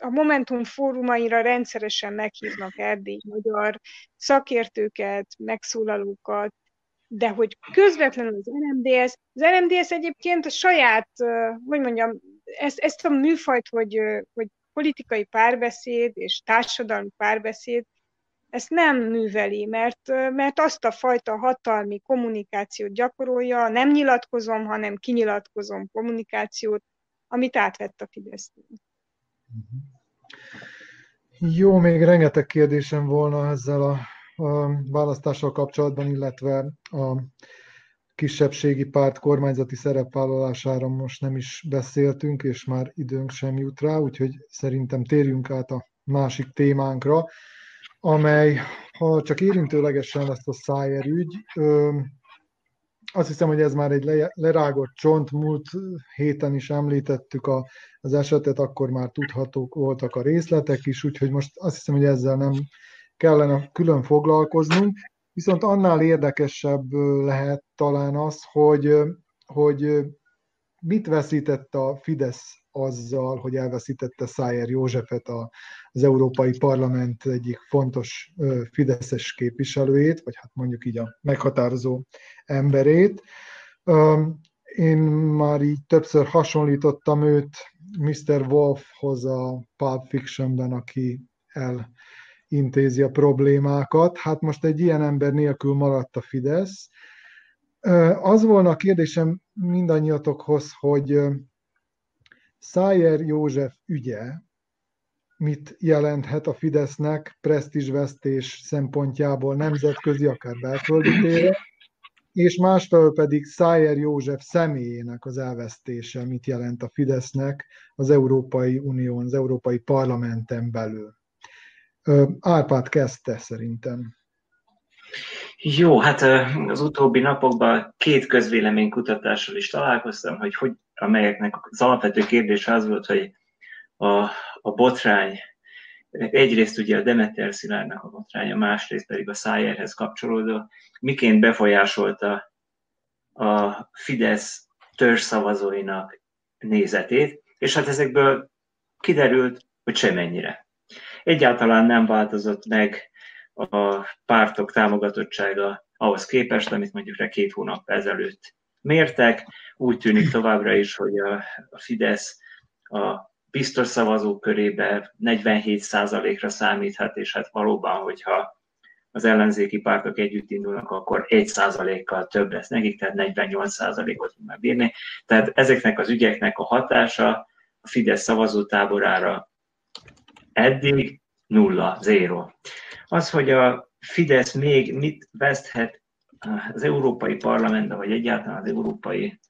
a Momentum fórumaira rendszeresen meghívnak erdély magyar szakértőket, megszólalókat, de hogy közvetlenül az RMDS, az RMDS egyébként a saját, hogy mondjam, ezt, ezt a műfajt, hogy, hogy politikai párbeszéd és társadalmi párbeszéd, ezt nem műveli, mert, mert azt a fajta hatalmi kommunikációt gyakorolja, nem nyilatkozom, hanem kinyilatkozom kommunikációt, amit átvett a Fidesz. Jó, még rengeteg kérdésem volna ezzel a, a választással kapcsolatban, illetve a kisebbségi párt kormányzati szerepvállalására most nem is beszéltünk, és már időnk sem jut rá, úgyhogy szerintem térjünk át a másik témánkra, amely, ha csak érintőlegesen lesz a Szájer ügy, azt hiszem, hogy ez már egy lerágott csont, múlt héten is említettük a, az esetet, akkor már tudhatók voltak a részletek is, úgyhogy most azt hiszem, hogy ezzel nem kellene külön foglalkoznunk. Viszont annál érdekesebb lehet talán az, hogy, hogy mit veszített a Fidesz azzal, hogy elveszítette Szájer Józsefet, az Európai Parlament egyik fontos fideszes képviselőjét, vagy hát mondjuk így a meghatározó emberét. Én már így többször hasonlítottam őt Mr. Wolfhoz a Pulp Fictionben, aki elintézi a problémákat. Hát most egy ilyen ember nélkül maradt a Fidesz. Az volna a kérdésem mindannyiatokhoz, hogy Szájer József ügye mit jelenthet a Fidesznek presztízsvesztés szempontjából nemzetközi, akár belföldi téren, és másfelől pedig Szájer József személyének az elvesztése mit jelent a Fidesznek az Európai Unión, az Európai Parlamenten belül. Árpád kezdte szerintem. Jó, hát az utóbbi napokban két közvéleménykutatással is találkoztam, hogy, hogy amelyeknek az alapvető kérdés az volt, hogy a, a botrány, egyrészt ugye a Demeter Szilárdnak a botránya, másrészt pedig a Szájerhez kapcsolódó, miként befolyásolta a Fidesz törzszavazóinak nézetét, és hát ezekből kiderült, hogy semennyire. Egyáltalán nem változott meg a pártok támogatottsága ahhoz képest, amit mondjuk rá két hónap ezelőtt mértek. Úgy tűnik továbbra is, hogy a, Fidesz a biztos szavazók körébe 47%-ra számíthat, és hát valóban, hogyha az ellenzéki pártok együtt indulnak, akkor 1%-kal több lesz nekik, tehát 48%-ot tudnak bírni. Tehát ezeknek az ügyeknek a hatása a Fidesz szavazótáborára eddig nulla, zéro. Az, hogy a Fidesz még mit veszthet az Európai Parlamentben, vagy egyáltalán az Európai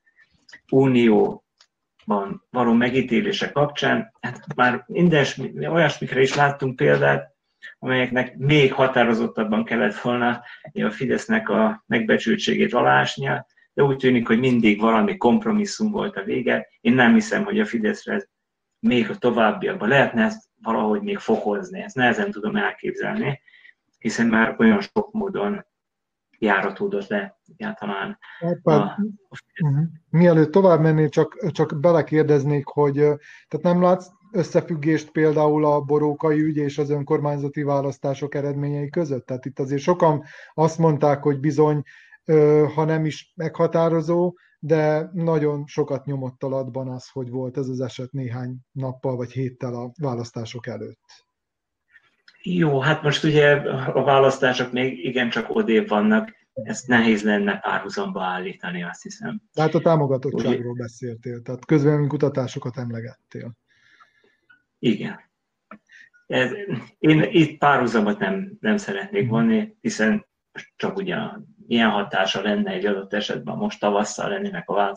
Unióban való megítélése kapcsán, hát már minden olyasmikre is láttunk példát, amelyeknek még határozottabban kellett volna a Fidesznek a megbecsültségét alásnia, de úgy tűnik, hogy mindig valami kompromisszum volt a vége. Én nem hiszem, hogy a Fideszre még a továbbiakban lehetne ezt valahogy még fokozni. Ezt nehezen tudom elképzelni, hiszen már olyan sok módon járatódott le egyáltalán. A. Uh-huh. Mielőtt tovább mennék, csak, csak belekérdeznék, hogy tehát nem látsz összefüggést például a borókai ügy és az önkormányzati választások eredményei között? Tehát itt azért sokan azt mondták, hogy bizony, ha nem is meghatározó, de nagyon sokat nyomott alatban az, hogy volt ez az eset néhány nappal vagy héttel a választások előtt. Jó, hát most ugye a választások még igencsak odébb vannak, ezt nehéz lenne párhuzamba állítani, azt hiszem. Tehát a támogatottságról ugye? beszéltél, tehát közvélemény kutatásokat emlegettél. Igen. Ez, én itt párhuzamot nem, nem szeretnék mhm. vonni, hiszen csak ugye ilyen hatása lenne egy adott esetben, most tavasszal lennének a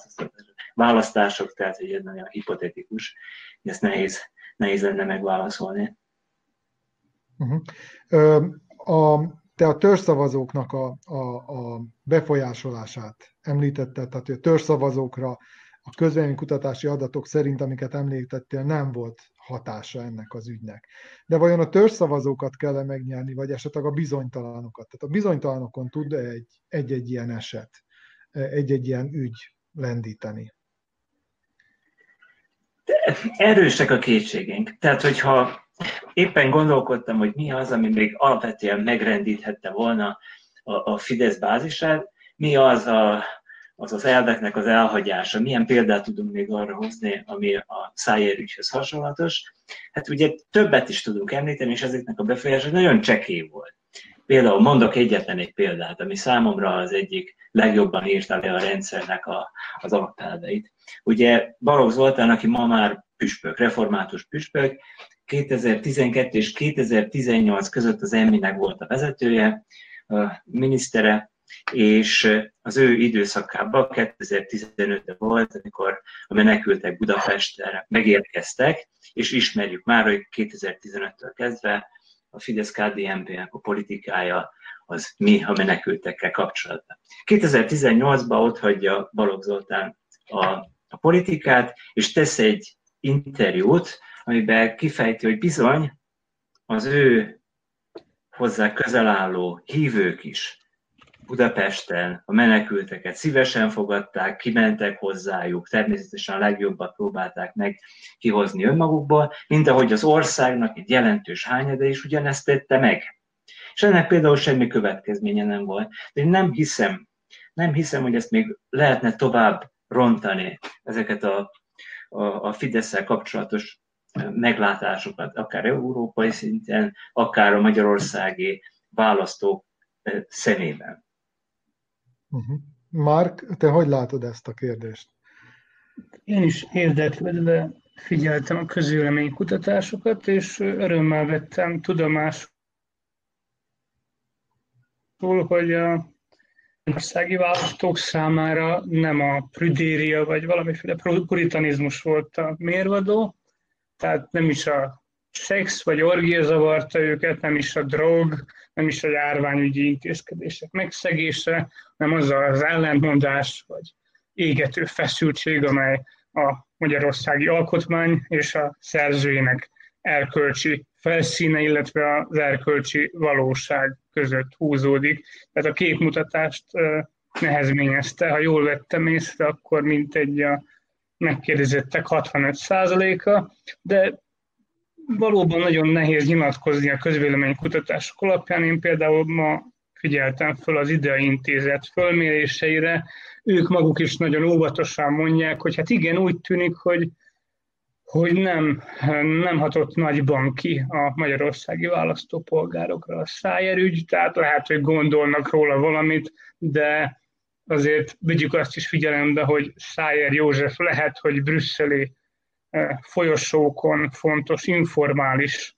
választások, tehát hogy ez nagyon hipotetikus, ezt nehéz, nehéz lenne megválaszolni. Uh-huh. A, te a törzszavazóknak a, a, a befolyásolását említetted, tehát a törzszavazókra a közvéleménykutatási adatok szerint, amiket említettél, nem volt hatása ennek az ügynek. De vajon a törzszavazókat kell -e megnyerni, vagy esetleg a bizonytalanokat? Tehát a bizonytalanokon tud egy, egy-egy ilyen eset, egy-egy ilyen ügy lendíteni? Erősek a kétségeink. Tehát, hogyha éppen gondolkodtam, hogy mi az, ami még alapvetően megrendíthette volna a, a Fidesz bázisát, mi az a, az az elveknek az elhagyása, milyen példát tudunk még arra hozni, ami a Szájer ügyhöz hasonlatos. Hát ugye többet is tudunk említeni, és ezeknek a befolyása nagyon csekély volt. Például mondok egyetlen egy példát, ami számomra az egyik legjobban írta le a rendszernek a, az alapelveit. Ugye Balogh Zoltán, aki ma már püspök, református püspök, 2012 és 2018 között az EMMI-nek volt a vezetője, a minisztere, és az ő időszakában 2015-ben volt, amikor a menekültek Budapestre megérkeztek, és ismerjük már, hogy 2015-től kezdve a Fidesz KDNP-nek a politikája az mi a menekültekkel kapcsolatban. 2018-ban ott hagyja Balogh Zoltán a, a politikát, és tesz egy interjút, amiben kifejti, hogy bizony az ő hozzá közel álló hívők is Budapesten a menekülteket szívesen fogadták, kimentek hozzájuk, természetesen a legjobbat próbálták meg kihozni önmagukból, mint ahogy az országnak egy jelentős hányada is ugyanezt tette meg. És ennek például semmi következménye nem volt. De én nem hiszem, nem hiszem, hogy ezt még lehetne tovább rontani, ezeket a, a, a fidesz kapcsolatos meglátásokat, akár európai szinten, akár a magyarországi választók szemében. Uh-huh. Mark, te hogy látod ezt a kérdést? Én is érdeklődve figyeltem a közvéleménykutatásokat, és örömmel vettem tudomásul, hogy a országi választók számára nem a prüdéria vagy valamiféle puritanizmus volt a mérvadó, tehát nem is a szex vagy orgia zavarta őket, nem is a drog, nem is a járványügyi intézkedések megszegése, hanem az az ellentmondás vagy égető feszültség, amely a magyarországi alkotmány és a szerzőjének erkölcsi felszíne, illetve az erkölcsi valóság között húzódik. Tehát a képmutatást nehezményezte. Ha jól vettem észre, akkor mint egy a megkérdezettek 65%-a, de valóban nagyon nehéz nyilatkozni a közvéleménykutatások alapján. Én például ma figyeltem föl az IDEA intézet fölméréseire, ők maguk is nagyon óvatosan mondják, hogy hát igen, úgy tűnik, hogy, hogy nem, nem hatott nagyban ki a magyarországi választópolgárokra a Szájer ügy, tehát lehet, hogy gondolnak róla valamit, de azért vegyük azt is figyelembe, hogy Szájer József lehet, hogy brüsszeli folyosókon fontos informális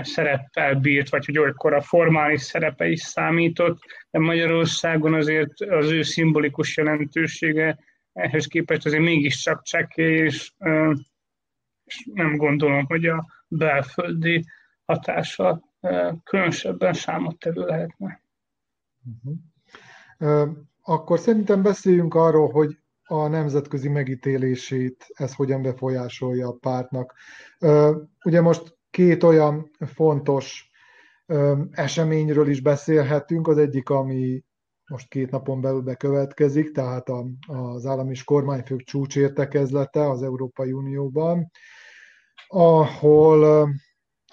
szereppel bírt, vagy hogy olykor a formális szerepe is számított, de Magyarországon azért az ő szimbolikus jelentősége ehhez képest azért mégiscsak csekély, és, és nem gondolom, hogy a belföldi hatása különösebben számottevő lehetne. Uh-huh. Akkor szerintem beszéljünk arról, hogy a nemzetközi megítélését ez hogyan befolyásolja a pártnak. Ugye most két olyan fontos eseményről is beszélhetünk. Az egyik, ami most két napon belül bekövetkezik, tehát az állam és kormányfők csúcsértekezlete az Európai Unióban, ahol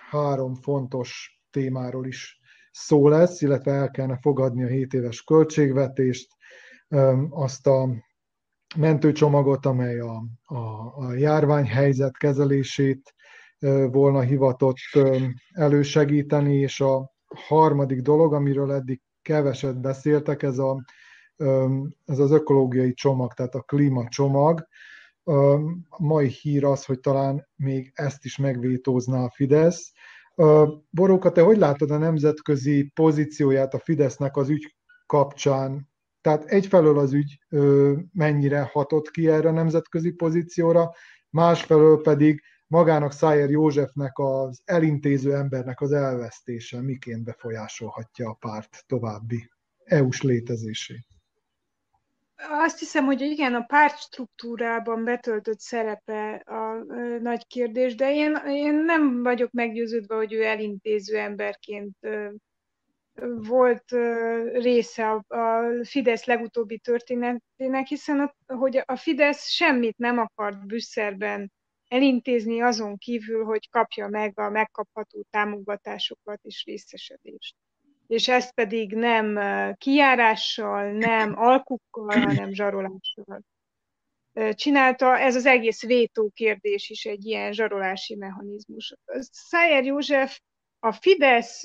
három fontos témáról is szó lesz, illetve el kellene fogadni a 7 éves költségvetést, azt a mentőcsomagot, amely a, a, a járványhelyzet kezelését volna hivatott elősegíteni, és a harmadik dolog, amiről eddig keveset beszéltek, ez, a, ez az ökológiai csomag, tehát a klímacsomag. A mai hír az, hogy talán még ezt is megvétózná a Fidesz. Boróka, te hogy látod a nemzetközi pozícióját a Fidesznek az ügy kapcsán? Tehát egyfelől az ügy mennyire hatott ki erre a nemzetközi pozícióra, másfelől pedig magának Szájer Józsefnek az elintéző embernek az elvesztése miként befolyásolhatja a párt további EU-s létezését. Azt hiszem, hogy igen, a párt struktúrában betöltött szerepe a nagy kérdés, de én, én nem vagyok meggyőződve, hogy ő elintéző emberként volt része a, a Fidesz legutóbbi történetének, hiszen a, hogy a Fidesz semmit nem akart Brüsszelben elintézni azon kívül, hogy kapja meg a megkapható támogatásokat és részesedést. És ezt pedig nem kiárással, nem alkukkal, hanem zsarolással csinálta. Ez az egész vétó kérdés is egy ilyen zsarolási mechanizmus. Szájer József a Fidesz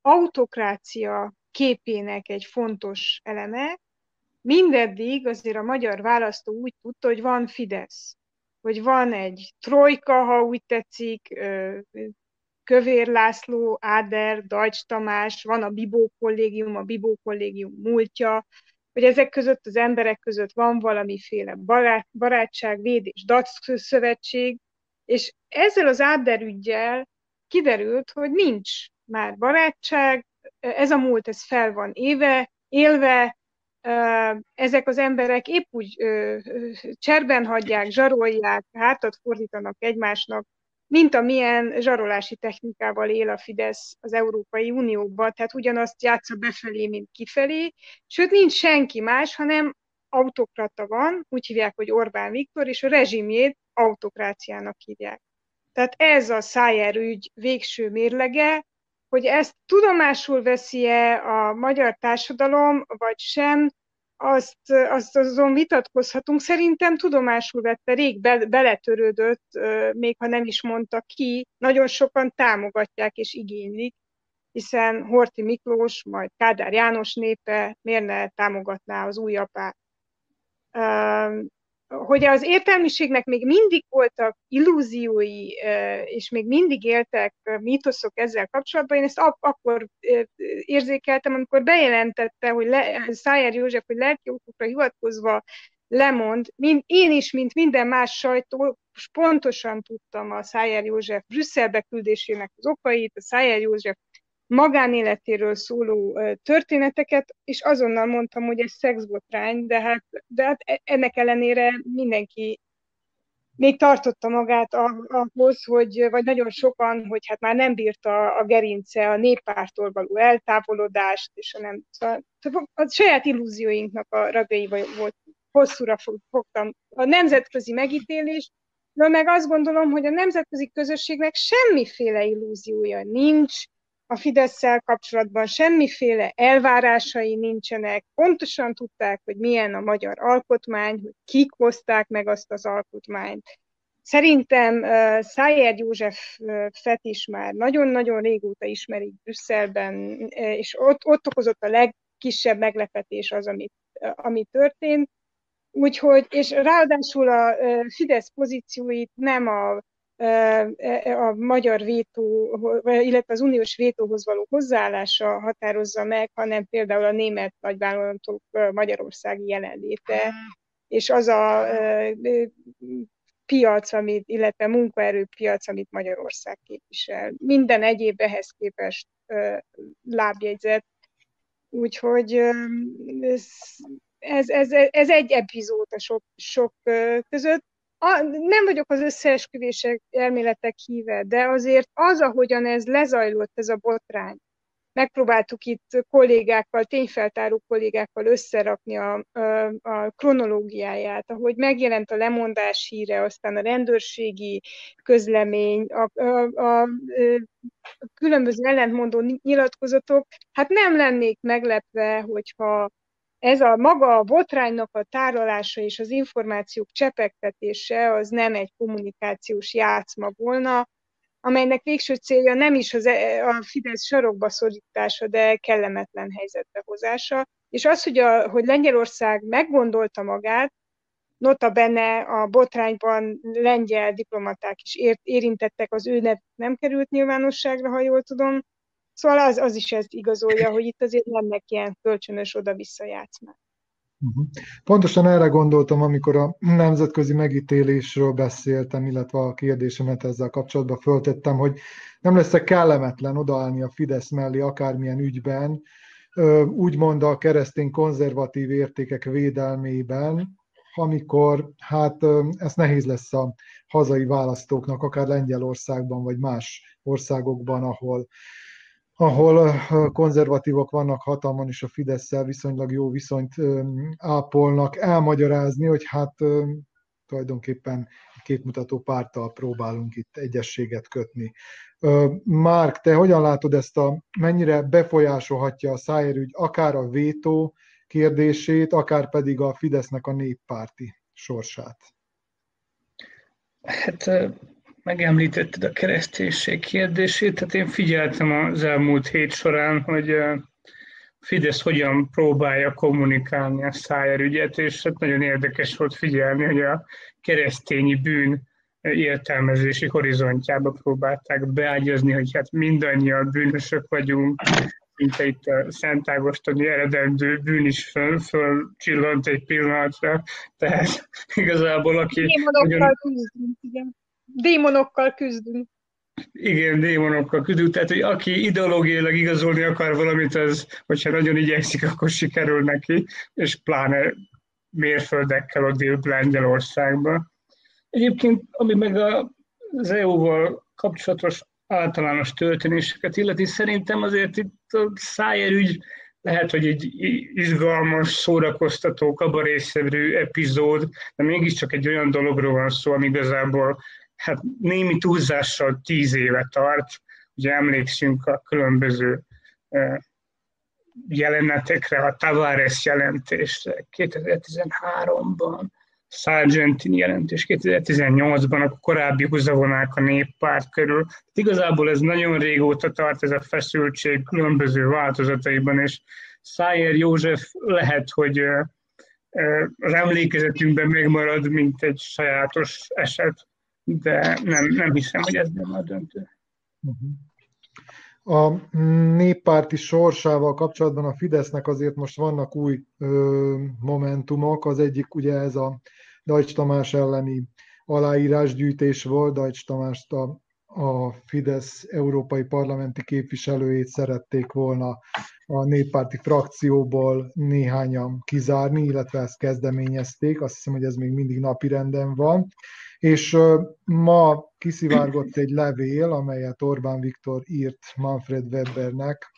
autokrácia képének egy fontos eleme, mindeddig azért a magyar választó úgy tudta, hogy van Fidesz, hogy van egy trojka, ha úgy tetszik, Kövér László, Áder, Dajcs Tamás, van a Bibó kollégium, a Bibó kollégium múltja, hogy ezek között az emberek között van valamiféle barát, barátság, védés, DAC szövetség, és ezzel az Áder ügyjel kiderült, hogy nincs már barátság, ez a múlt, ez fel van éve, élve, ezek az emberek épp úgy cserben hagyják, zsarolják, hátat fordítanak egymásnak, mint amilyen zsarolási technikával él a Fidesz az Európai Unióban, tehát ugyanazt játsza befelé, mint kifelé, sőt nincs senki más, hanem autokrata van, úgy hívják, hogy Orbán Viktor, és a rezsimjét autokráciának hívják. Tehát ez a Szájer ügy végső mérlege, hogy ezt tudomásul veszi-e a magyar társadalom, vagy sem, azt, azt azon vitatkozhatunk. Szerintem tudomásul vette, rég be, beletörődött, még ha nem is mondta ki, nagyon sokan támogatják és igénylik, hiszen Horti Miklós, majd Kádár János népe miért ne támogatná az új apát hogy az értelmiségnek még mindig voltak illúziói, és még mindig éltek mítoszok ezzel kapcsolatban, én ezt akkor érzékeltem, amikor bejelentette, hogy le, Szájer József, hogy lelki hivatkozva lemond, mind, én is, mint minden más sajtó, pontosan tudtam a Szájer József Brüsszelbe küldésének az okait, a Szájer József magánéletéről szóló történeteket, és azonnal mondtam, hogy ez szexbotrány, de hát, de hát e, ennek ellenére mindenki még tartotta magát ahhoz, hogy, vagy nagyon sokan, hogy hát már nem bírta a gerince a néppártól való eltávolodást, és a, nem, a saját illúzióinknak a ragai volt, hosszúra fogtam. A nemzetközi megítélés, de meg azt gondolom, hogy a nemzetközi közösségnek semmiféle illúziója nincs, a fidesz kapcsolatban semmiféle elvárásai nincsenek, pontosan tudták, hogy milyen a magyar alkotmány, hogy kik hozták meg azt az alkotmányt. Szerintem uh, Szájer Józsefet is már nagyon-nagyon régóta ismerik Brüsszelben, és ott, ott okozott a legkisebb meglepetés az, amit, ami történt. Úgyhogy, és ráadásul a Fidesz pozícióit nem a a magyar vétó, illetve az uniós vétóhoz való hozzáállása határozza meg, hanem például a német nagyvállalatok magyarországi jelenléte, és az a piac, amit, illetve munkaerőpiac, amit Magyarország képvisel. Minden egyéb ehhez képest lábjegyzet. Úgyhogy ez, ez, ez, ez egy epizód a sok, sok között a, nem vagyok az összeesküvések elméletek híve, de azért az, ahogyan ez lezajlott, ez a botrány, megpróbáltuk itt kollégákkal, tényfeltáró kollégákkal összerakni a, a, a kronológiáját, ahogy megjelent a lemondás híre, aztán a rendőrségi közlemény, a, a, a, a különböző ellentmondó nyilatkozatok, hát nem lennék meglepve, hogyha ez a maga a botránynak a tárolása és az információk csepegtetése az nem egy kommunikációs játszma volna, amelynek végső célja nem is az, e, a Fidesz sarokba szorítása, de kellemetlen helyzetbe hozása. És az, hogy, a, hogy Lengyelország meggondolta magát, nota benne a botrányban lengyel diplomaták is érintettek, az ő nev nem került nyilvánosságra, ha jól tudom, Szóval az, az is ezt igazolja, hogy itt azért lennek ilyen kölcsönös oda-vissza játszmák. Uh-huh. Pontosan erre gondoltam, amikor a nemzetközi megítélésről beszéltem, illetve a kérdésemet ezzel kapcsolatban föltettem, hogy nem lesz-e kellemetlen odaállni a Fidesz mellé akármilyen ügyben, úgymond a keresztény konzervatív értékek védelmében, amikor hát ez nehéz lesz a hazai választóknak, akár Lengyelországban, vagy más országokban, ahol ahol konzervatívok vannak hatalmon, és a fidesz viszonylag jó viszonyt ápolnak, elmagyarázni, hogy hát tulajdonképpen képmutató párttal próbálunk itt egyességet kötni. Márk, te hogyan látod ezt a, mennyire befolyásolhatja a szájérügy akár a vétó kérdését, akár pedig a Fidesznek a néppárti sorsát? Hát megemlítetted a kereszténység kérdését, tehát én figyeltem az elmúlt hét során, hogy Fidesz hogyan próbálja kommunikálni a Szájer ügyet, és hát nagyon érdekes volt figyelni, hogy a keresztényi bűn értelmezési horizontjába próbálták beágyazni, hogy hát mindannyian bűnösök vagyunk, mint itt a Szent Ágostoni eredendő bűn is föl, fölcsillant egy pillanatra, tehát igazából aki... Nagyon... Démonokkal küzdünk. igen, démonokkal küzdünk, tehát hogy aki ideológiailag igazolni akar valamit, az, hogyha nagyon igyekszik, akkor sikerül neki, és pláne mérföldekkel a dél-Lengyelországban. Egyébként, ami meg az EU-val kapcsolatos általános történéseket illeti, szerintem azért itt a Szájer ügy lehet, hogy egy izgalmas, szórakoztató, kabarészerű epizód, de mégiscsak egy olyan dologról van szó, ami igazából hát némi túlzással tíz éve tart. Ugye emlékszünk a különböző jelenetekre, a Tavares jelentésre 2013-ban, Sargentini jelentés 2018-ban, a korábbi húzavonák a néppárt körül. Igazából ez nagyon régóta tart, ez a feszültség különböző változataiban, és Szájer József lehet, hogy az emlékezetünkben megmarad, mint egy sajátos eset, de nem, nem hiszem, hogy ez nem a döntő. A néppárti sorsával kapcsolatban a Fidesznek azért most vannak új ö, momentumok. Az egyik ugye ez a Dajcs Tamás elleni aláírásgyűjtés volt. Dajcs Tamást a, a Fidesz európai parlamenti képviselőjét szerették volna a néppárti frakcióból néhányan kizárni, illetve ezt kezdeményezték. Azt hiszem, hogy ez még mindig napirenden van. És ma kiszivárgott egy levél, amelyet Orbán Viktor írt Manfred Webernek,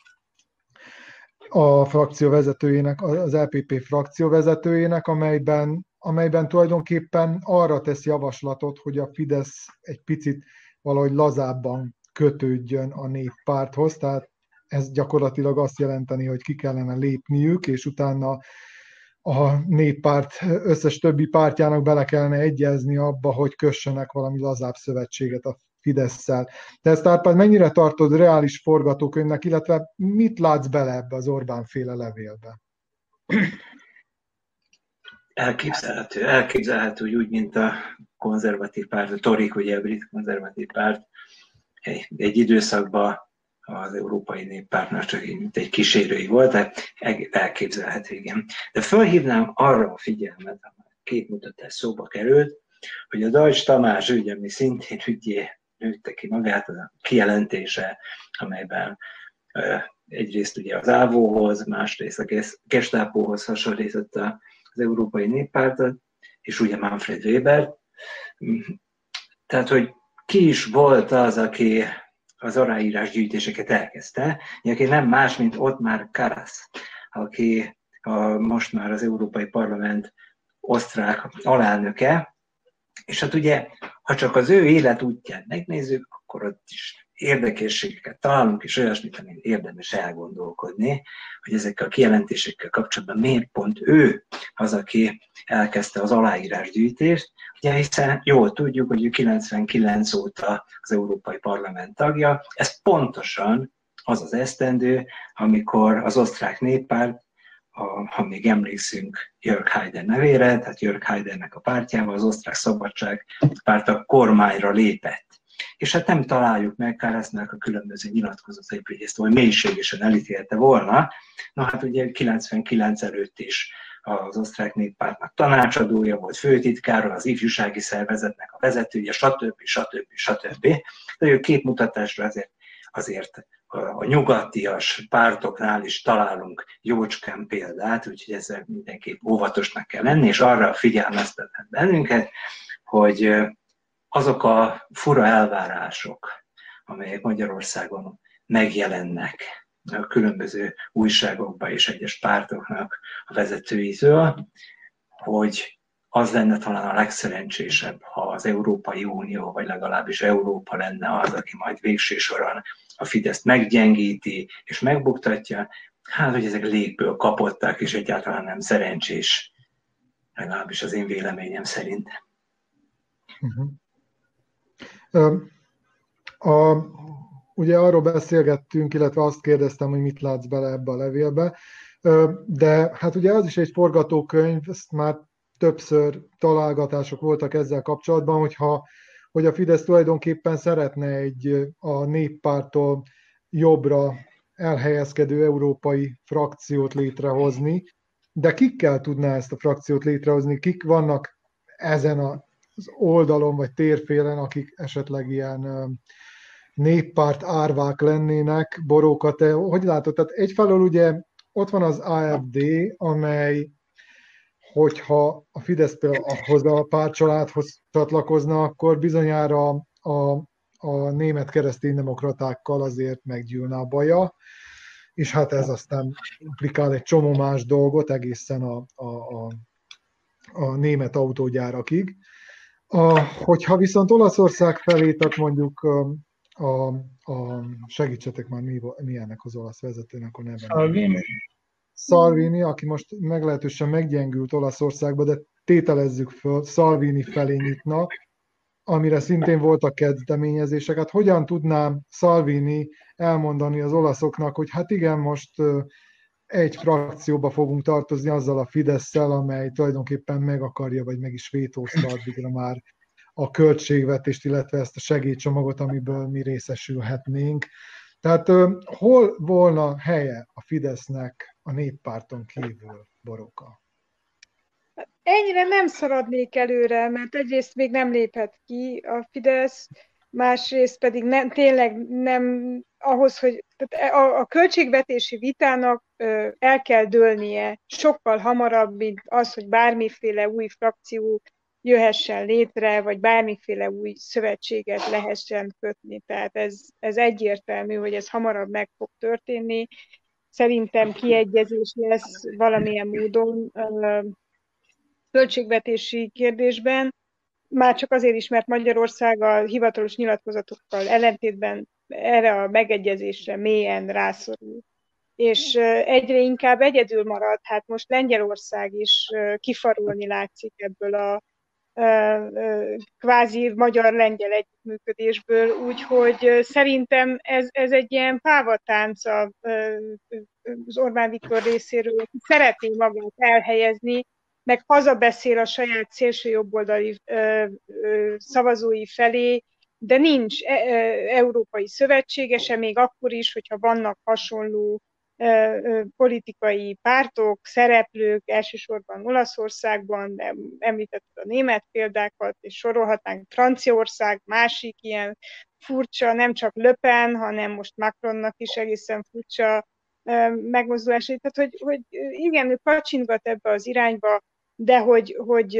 a frakció vezetőjének, az LPP frakció vezetőjének, amelyben, amelyben tulajdonképpen arra tesz javaslatot, hogy a Fidesz egy picit valahogy lazábban kötődjön a néppárthoz, tehát ez gyakorlatilag azt jelenteni, hogy ki kellene lépniük, és utána a néppárt összes többi pártjának bele kellene egyezni abba, hogy kössenek valami lazább szövetséget a Fidesz-szel. De ezt Árpád mennyire tartod reális forgatókönyvnek, illetve mit látsz bele ebbe az Orbán féle levélbe? Elképzelhető, elképzelhető, hogy úgy, mint a konzervatív párt, a Torik, ugye a brit konzervatív párt, egy, egy időszakban az Európai Néppártnak csak mint egy kísérői volt, de elképzelhető, igen. De felhívnám arra a figyelmet, két mutatás szóba került, hogy a Dajcs Tamás ügy, ami szintén ügyé nőtte ki magát, a kijelentése, amelyben egyrészt ugye az Ávóhoz, másrészt a Gestápóhoz hasonlította az Európai Néppártot, és ugye Manfred Weber. Tehát, hogy ki is volt az, aki az aláírás gyűjtéseket elkezdte, aki nem más, mint ott már Karasz, aki a, most már az Európai Parlament osztrák alelnöke, és hát ugye, ha csak az ő életútját megnézzük, akkor ott is érdekességeket találunk, és olyasmit, amin érdemes elgondolkodni, hogy ezekkel a kijelentésekkel kapcsolatban miért pont ő az, aki elkezdte az aláírásgyűjtést, ugye hiszen jól tudjuk, hogy ő 99 óta az Európai Parlament tagja, ez pontosan az az esztendő, amikor az osztrák néppárt a, ha még emlékszünk Jörg Haider nevére, tehát Jörg Haidernek a pártjával, az osztrák szabadság párt a kormányra lépett. És hát nem találjuk meg Káresznek a különböző nyilatkozatait, hogy ezt olyan mélységesen elítélte volna. Na hát ugye 99 előtt is az osztrák néppártnak tanácsadója volt, főtitkára, az ifjúsági szervezetnek a vezetője, stb. stb. stb. De ő két mutatásra azért, azért a nyugatias pártoknál is találunk jócskán példát, úgyhogy ezzel mindenképp óvatosnak kell lenni, és arra figyelmeztetett bennünket, hogy azok a fura elvárások, amelyek Magyarországon megjelennek a különböző újságokban és egyes pártoknak a vezetőitől, hogy az lenne talán a legszerencsésebb, ha az Európai Unió, vagy legalábbis Európa lenne az, aki majd végső soron a Fideszt meggyengíti és megbuktatja, hát, hogy ezek légből kapottak, és egyáltalán nem szerencsés, legalábbis az én véleményem szerint. Uh-huh. A, ugye arról beszélgettünk, illetve azt kérdeztem, hogy mit látsz bele ebbe a levélbe, de hát ugye az is egy forgatókönyv, ezt már többször találgatások voltak ezzel kapcsolatban, hogyha hogy a Fidesz tulajdonképpen szeretne egy a néppártól jobbra elhelyezkedő európai frakciót létrehozni, de kikkel tudná ezt a frakciót létrehozni, kik vannak ezen az oldalon vagy térfélen, akik esetleg ilyen néppárt árvák lennének, Boróka, te hogy látod? Tehát egyfelől ugye ott van az AFD, amely hogyha a Fidesz például ahhoz a pártcsaládhoz csatlakozna, akkor bizonyára a, a német kereszténydemokratákkal azért meggyűlne a baja, és hát ez aztán implikál egy csomó más dolgot egészen a, a, a, a német autógyárakig. A, hogyha viszont Olaszország felé, tehát mondjuk a, a segítsetek már, mi, mi ennek az olasz vezetőnek a neve? Salvini. Salvini, aki most meglehetősen meggyengült Olaszországba, de tételezzük föl, Salvini felé nyitna, amire szintén voltak kezdeményezések. Hát hogyan tudnám Salvini elmondani az olaszoknak, hogy hát igen, most egy frakcióba fogunk tartozni azzal a fidesz amely tulajdonképpen meg akarja, vagy meg is vétózta addigra már a költségvetést, illetve ezt a segélycsomagot, amiből mi részesülhetnénk. Tehát hol volna helye a Fidesznek a néppárton kívül, Boróka? Ennyire nem szaradnék előre, mert egyrészt még nem léphet ki a Fidesz, másrészt pedig nem, tényleg nem ahhoz, hogy tehát a, a költségvetési vitának ö, el kell dőlnie sokkal hamarabb, mint az, hogy bármiféle új frakció jöhessen létre, vagy bármiféle új szövetséget lehessen kötni. Tehát ez, ez egyértelmű, hogy ez hamarabb meg fog történni. Szerintem kiegyezés lesz valamilyen módon ö, költségvetési kérdésben, már csak azért is, mert Magyarország a hivatalos nyilatkozatokkal ellentétben erre a megegyezésre mélyen rászorul. És egyre inkább egyedül marad, hát most Lengyelország is kifarulni látszik ebből a kvázi magyar-lengyel együttműködésből, úgyhogy szerintem ez, ez egy ilyen pávatánc az Orbán Viktor részéről, aki szeretné magát elhelyezni meg hazabeszél a saját szélső jobboldali szavazói felé, de nincs e, e, európai szövetségese, még akkor is, hogyha vannak hasonló politikai pártok, szereplők, elsősorban Olaszországban, de említetted a német példákat, és sorolhatnánk Franciaország, másik ilyen furcsa, nem csak Löpen, hanem most Macronnak is egészen furcsa megmozdulásai. Tehát, hogy, hogy igen, ő kacsingat ebbe az irányba, de hogy, hogy,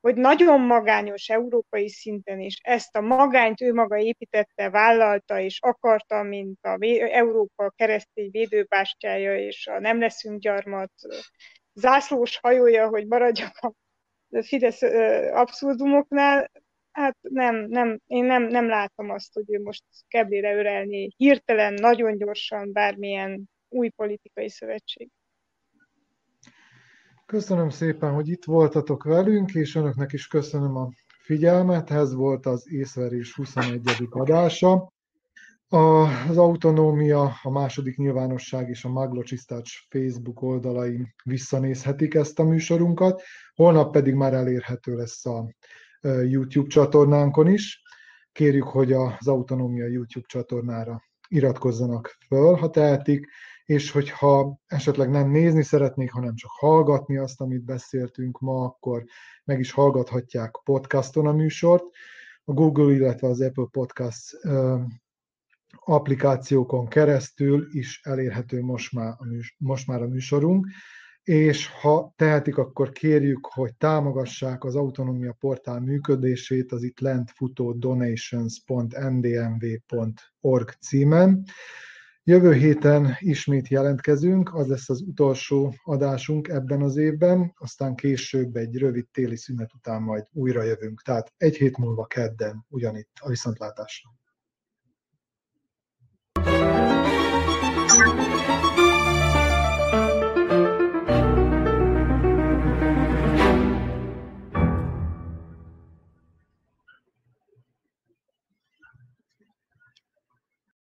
hogy nagyon magányos európai szinten, és ezt a magányt ő maga építette, vállalta és akarta, mint a Európa keresztény védőbástyája, és a nem leszünk gyarmat zászlós hajója, hogy maradjak a Fidesz abszurdumoknál, hát nem, nem, én nem, nem látom azt, hogy ő most keblére örelni hirtelen, nagyon gyorsan bármilyen új politikai szövetség. Köszönöm szépen, hogy itt voltatok velünk, és önöknek is köszönöm a figyelmet. Ez volt az észverés 21. adása. Az Autonómia, a második nyilvánosság és a Maglocsisztács Facebook oldalain visszanézhetik ezt a műsorunkat. Holnap pedig már elérhető lesz a YouTube csatornánkon is. Kérjük, hogy az Autonómia YouTube csatornára iratkozzanak föl, ha tehetik, és hogyha esetleg nem nézni szeretnék, hanem csak hallgatni azt, amit beszéltünk ma, akkor meg is hallgathatják podcaston a műsort. A Google, illetve az Apple Podcast applikációkon keresztül is elérhető most már a, műs- most már a műsorunk, és ha tehetik, akkor kérjük, hogy támogassák az Autonomia portál működését az itt lent futó donations.ndmv.org címen. Jövő héten ismét jelentkezünk, az lesz az utolsó adásunk ebben az évben, aztán később egy rövid téli szünet után majd újra jövünk. Tehát egy hét múlva kedden ugyanitt a viszontlátásra.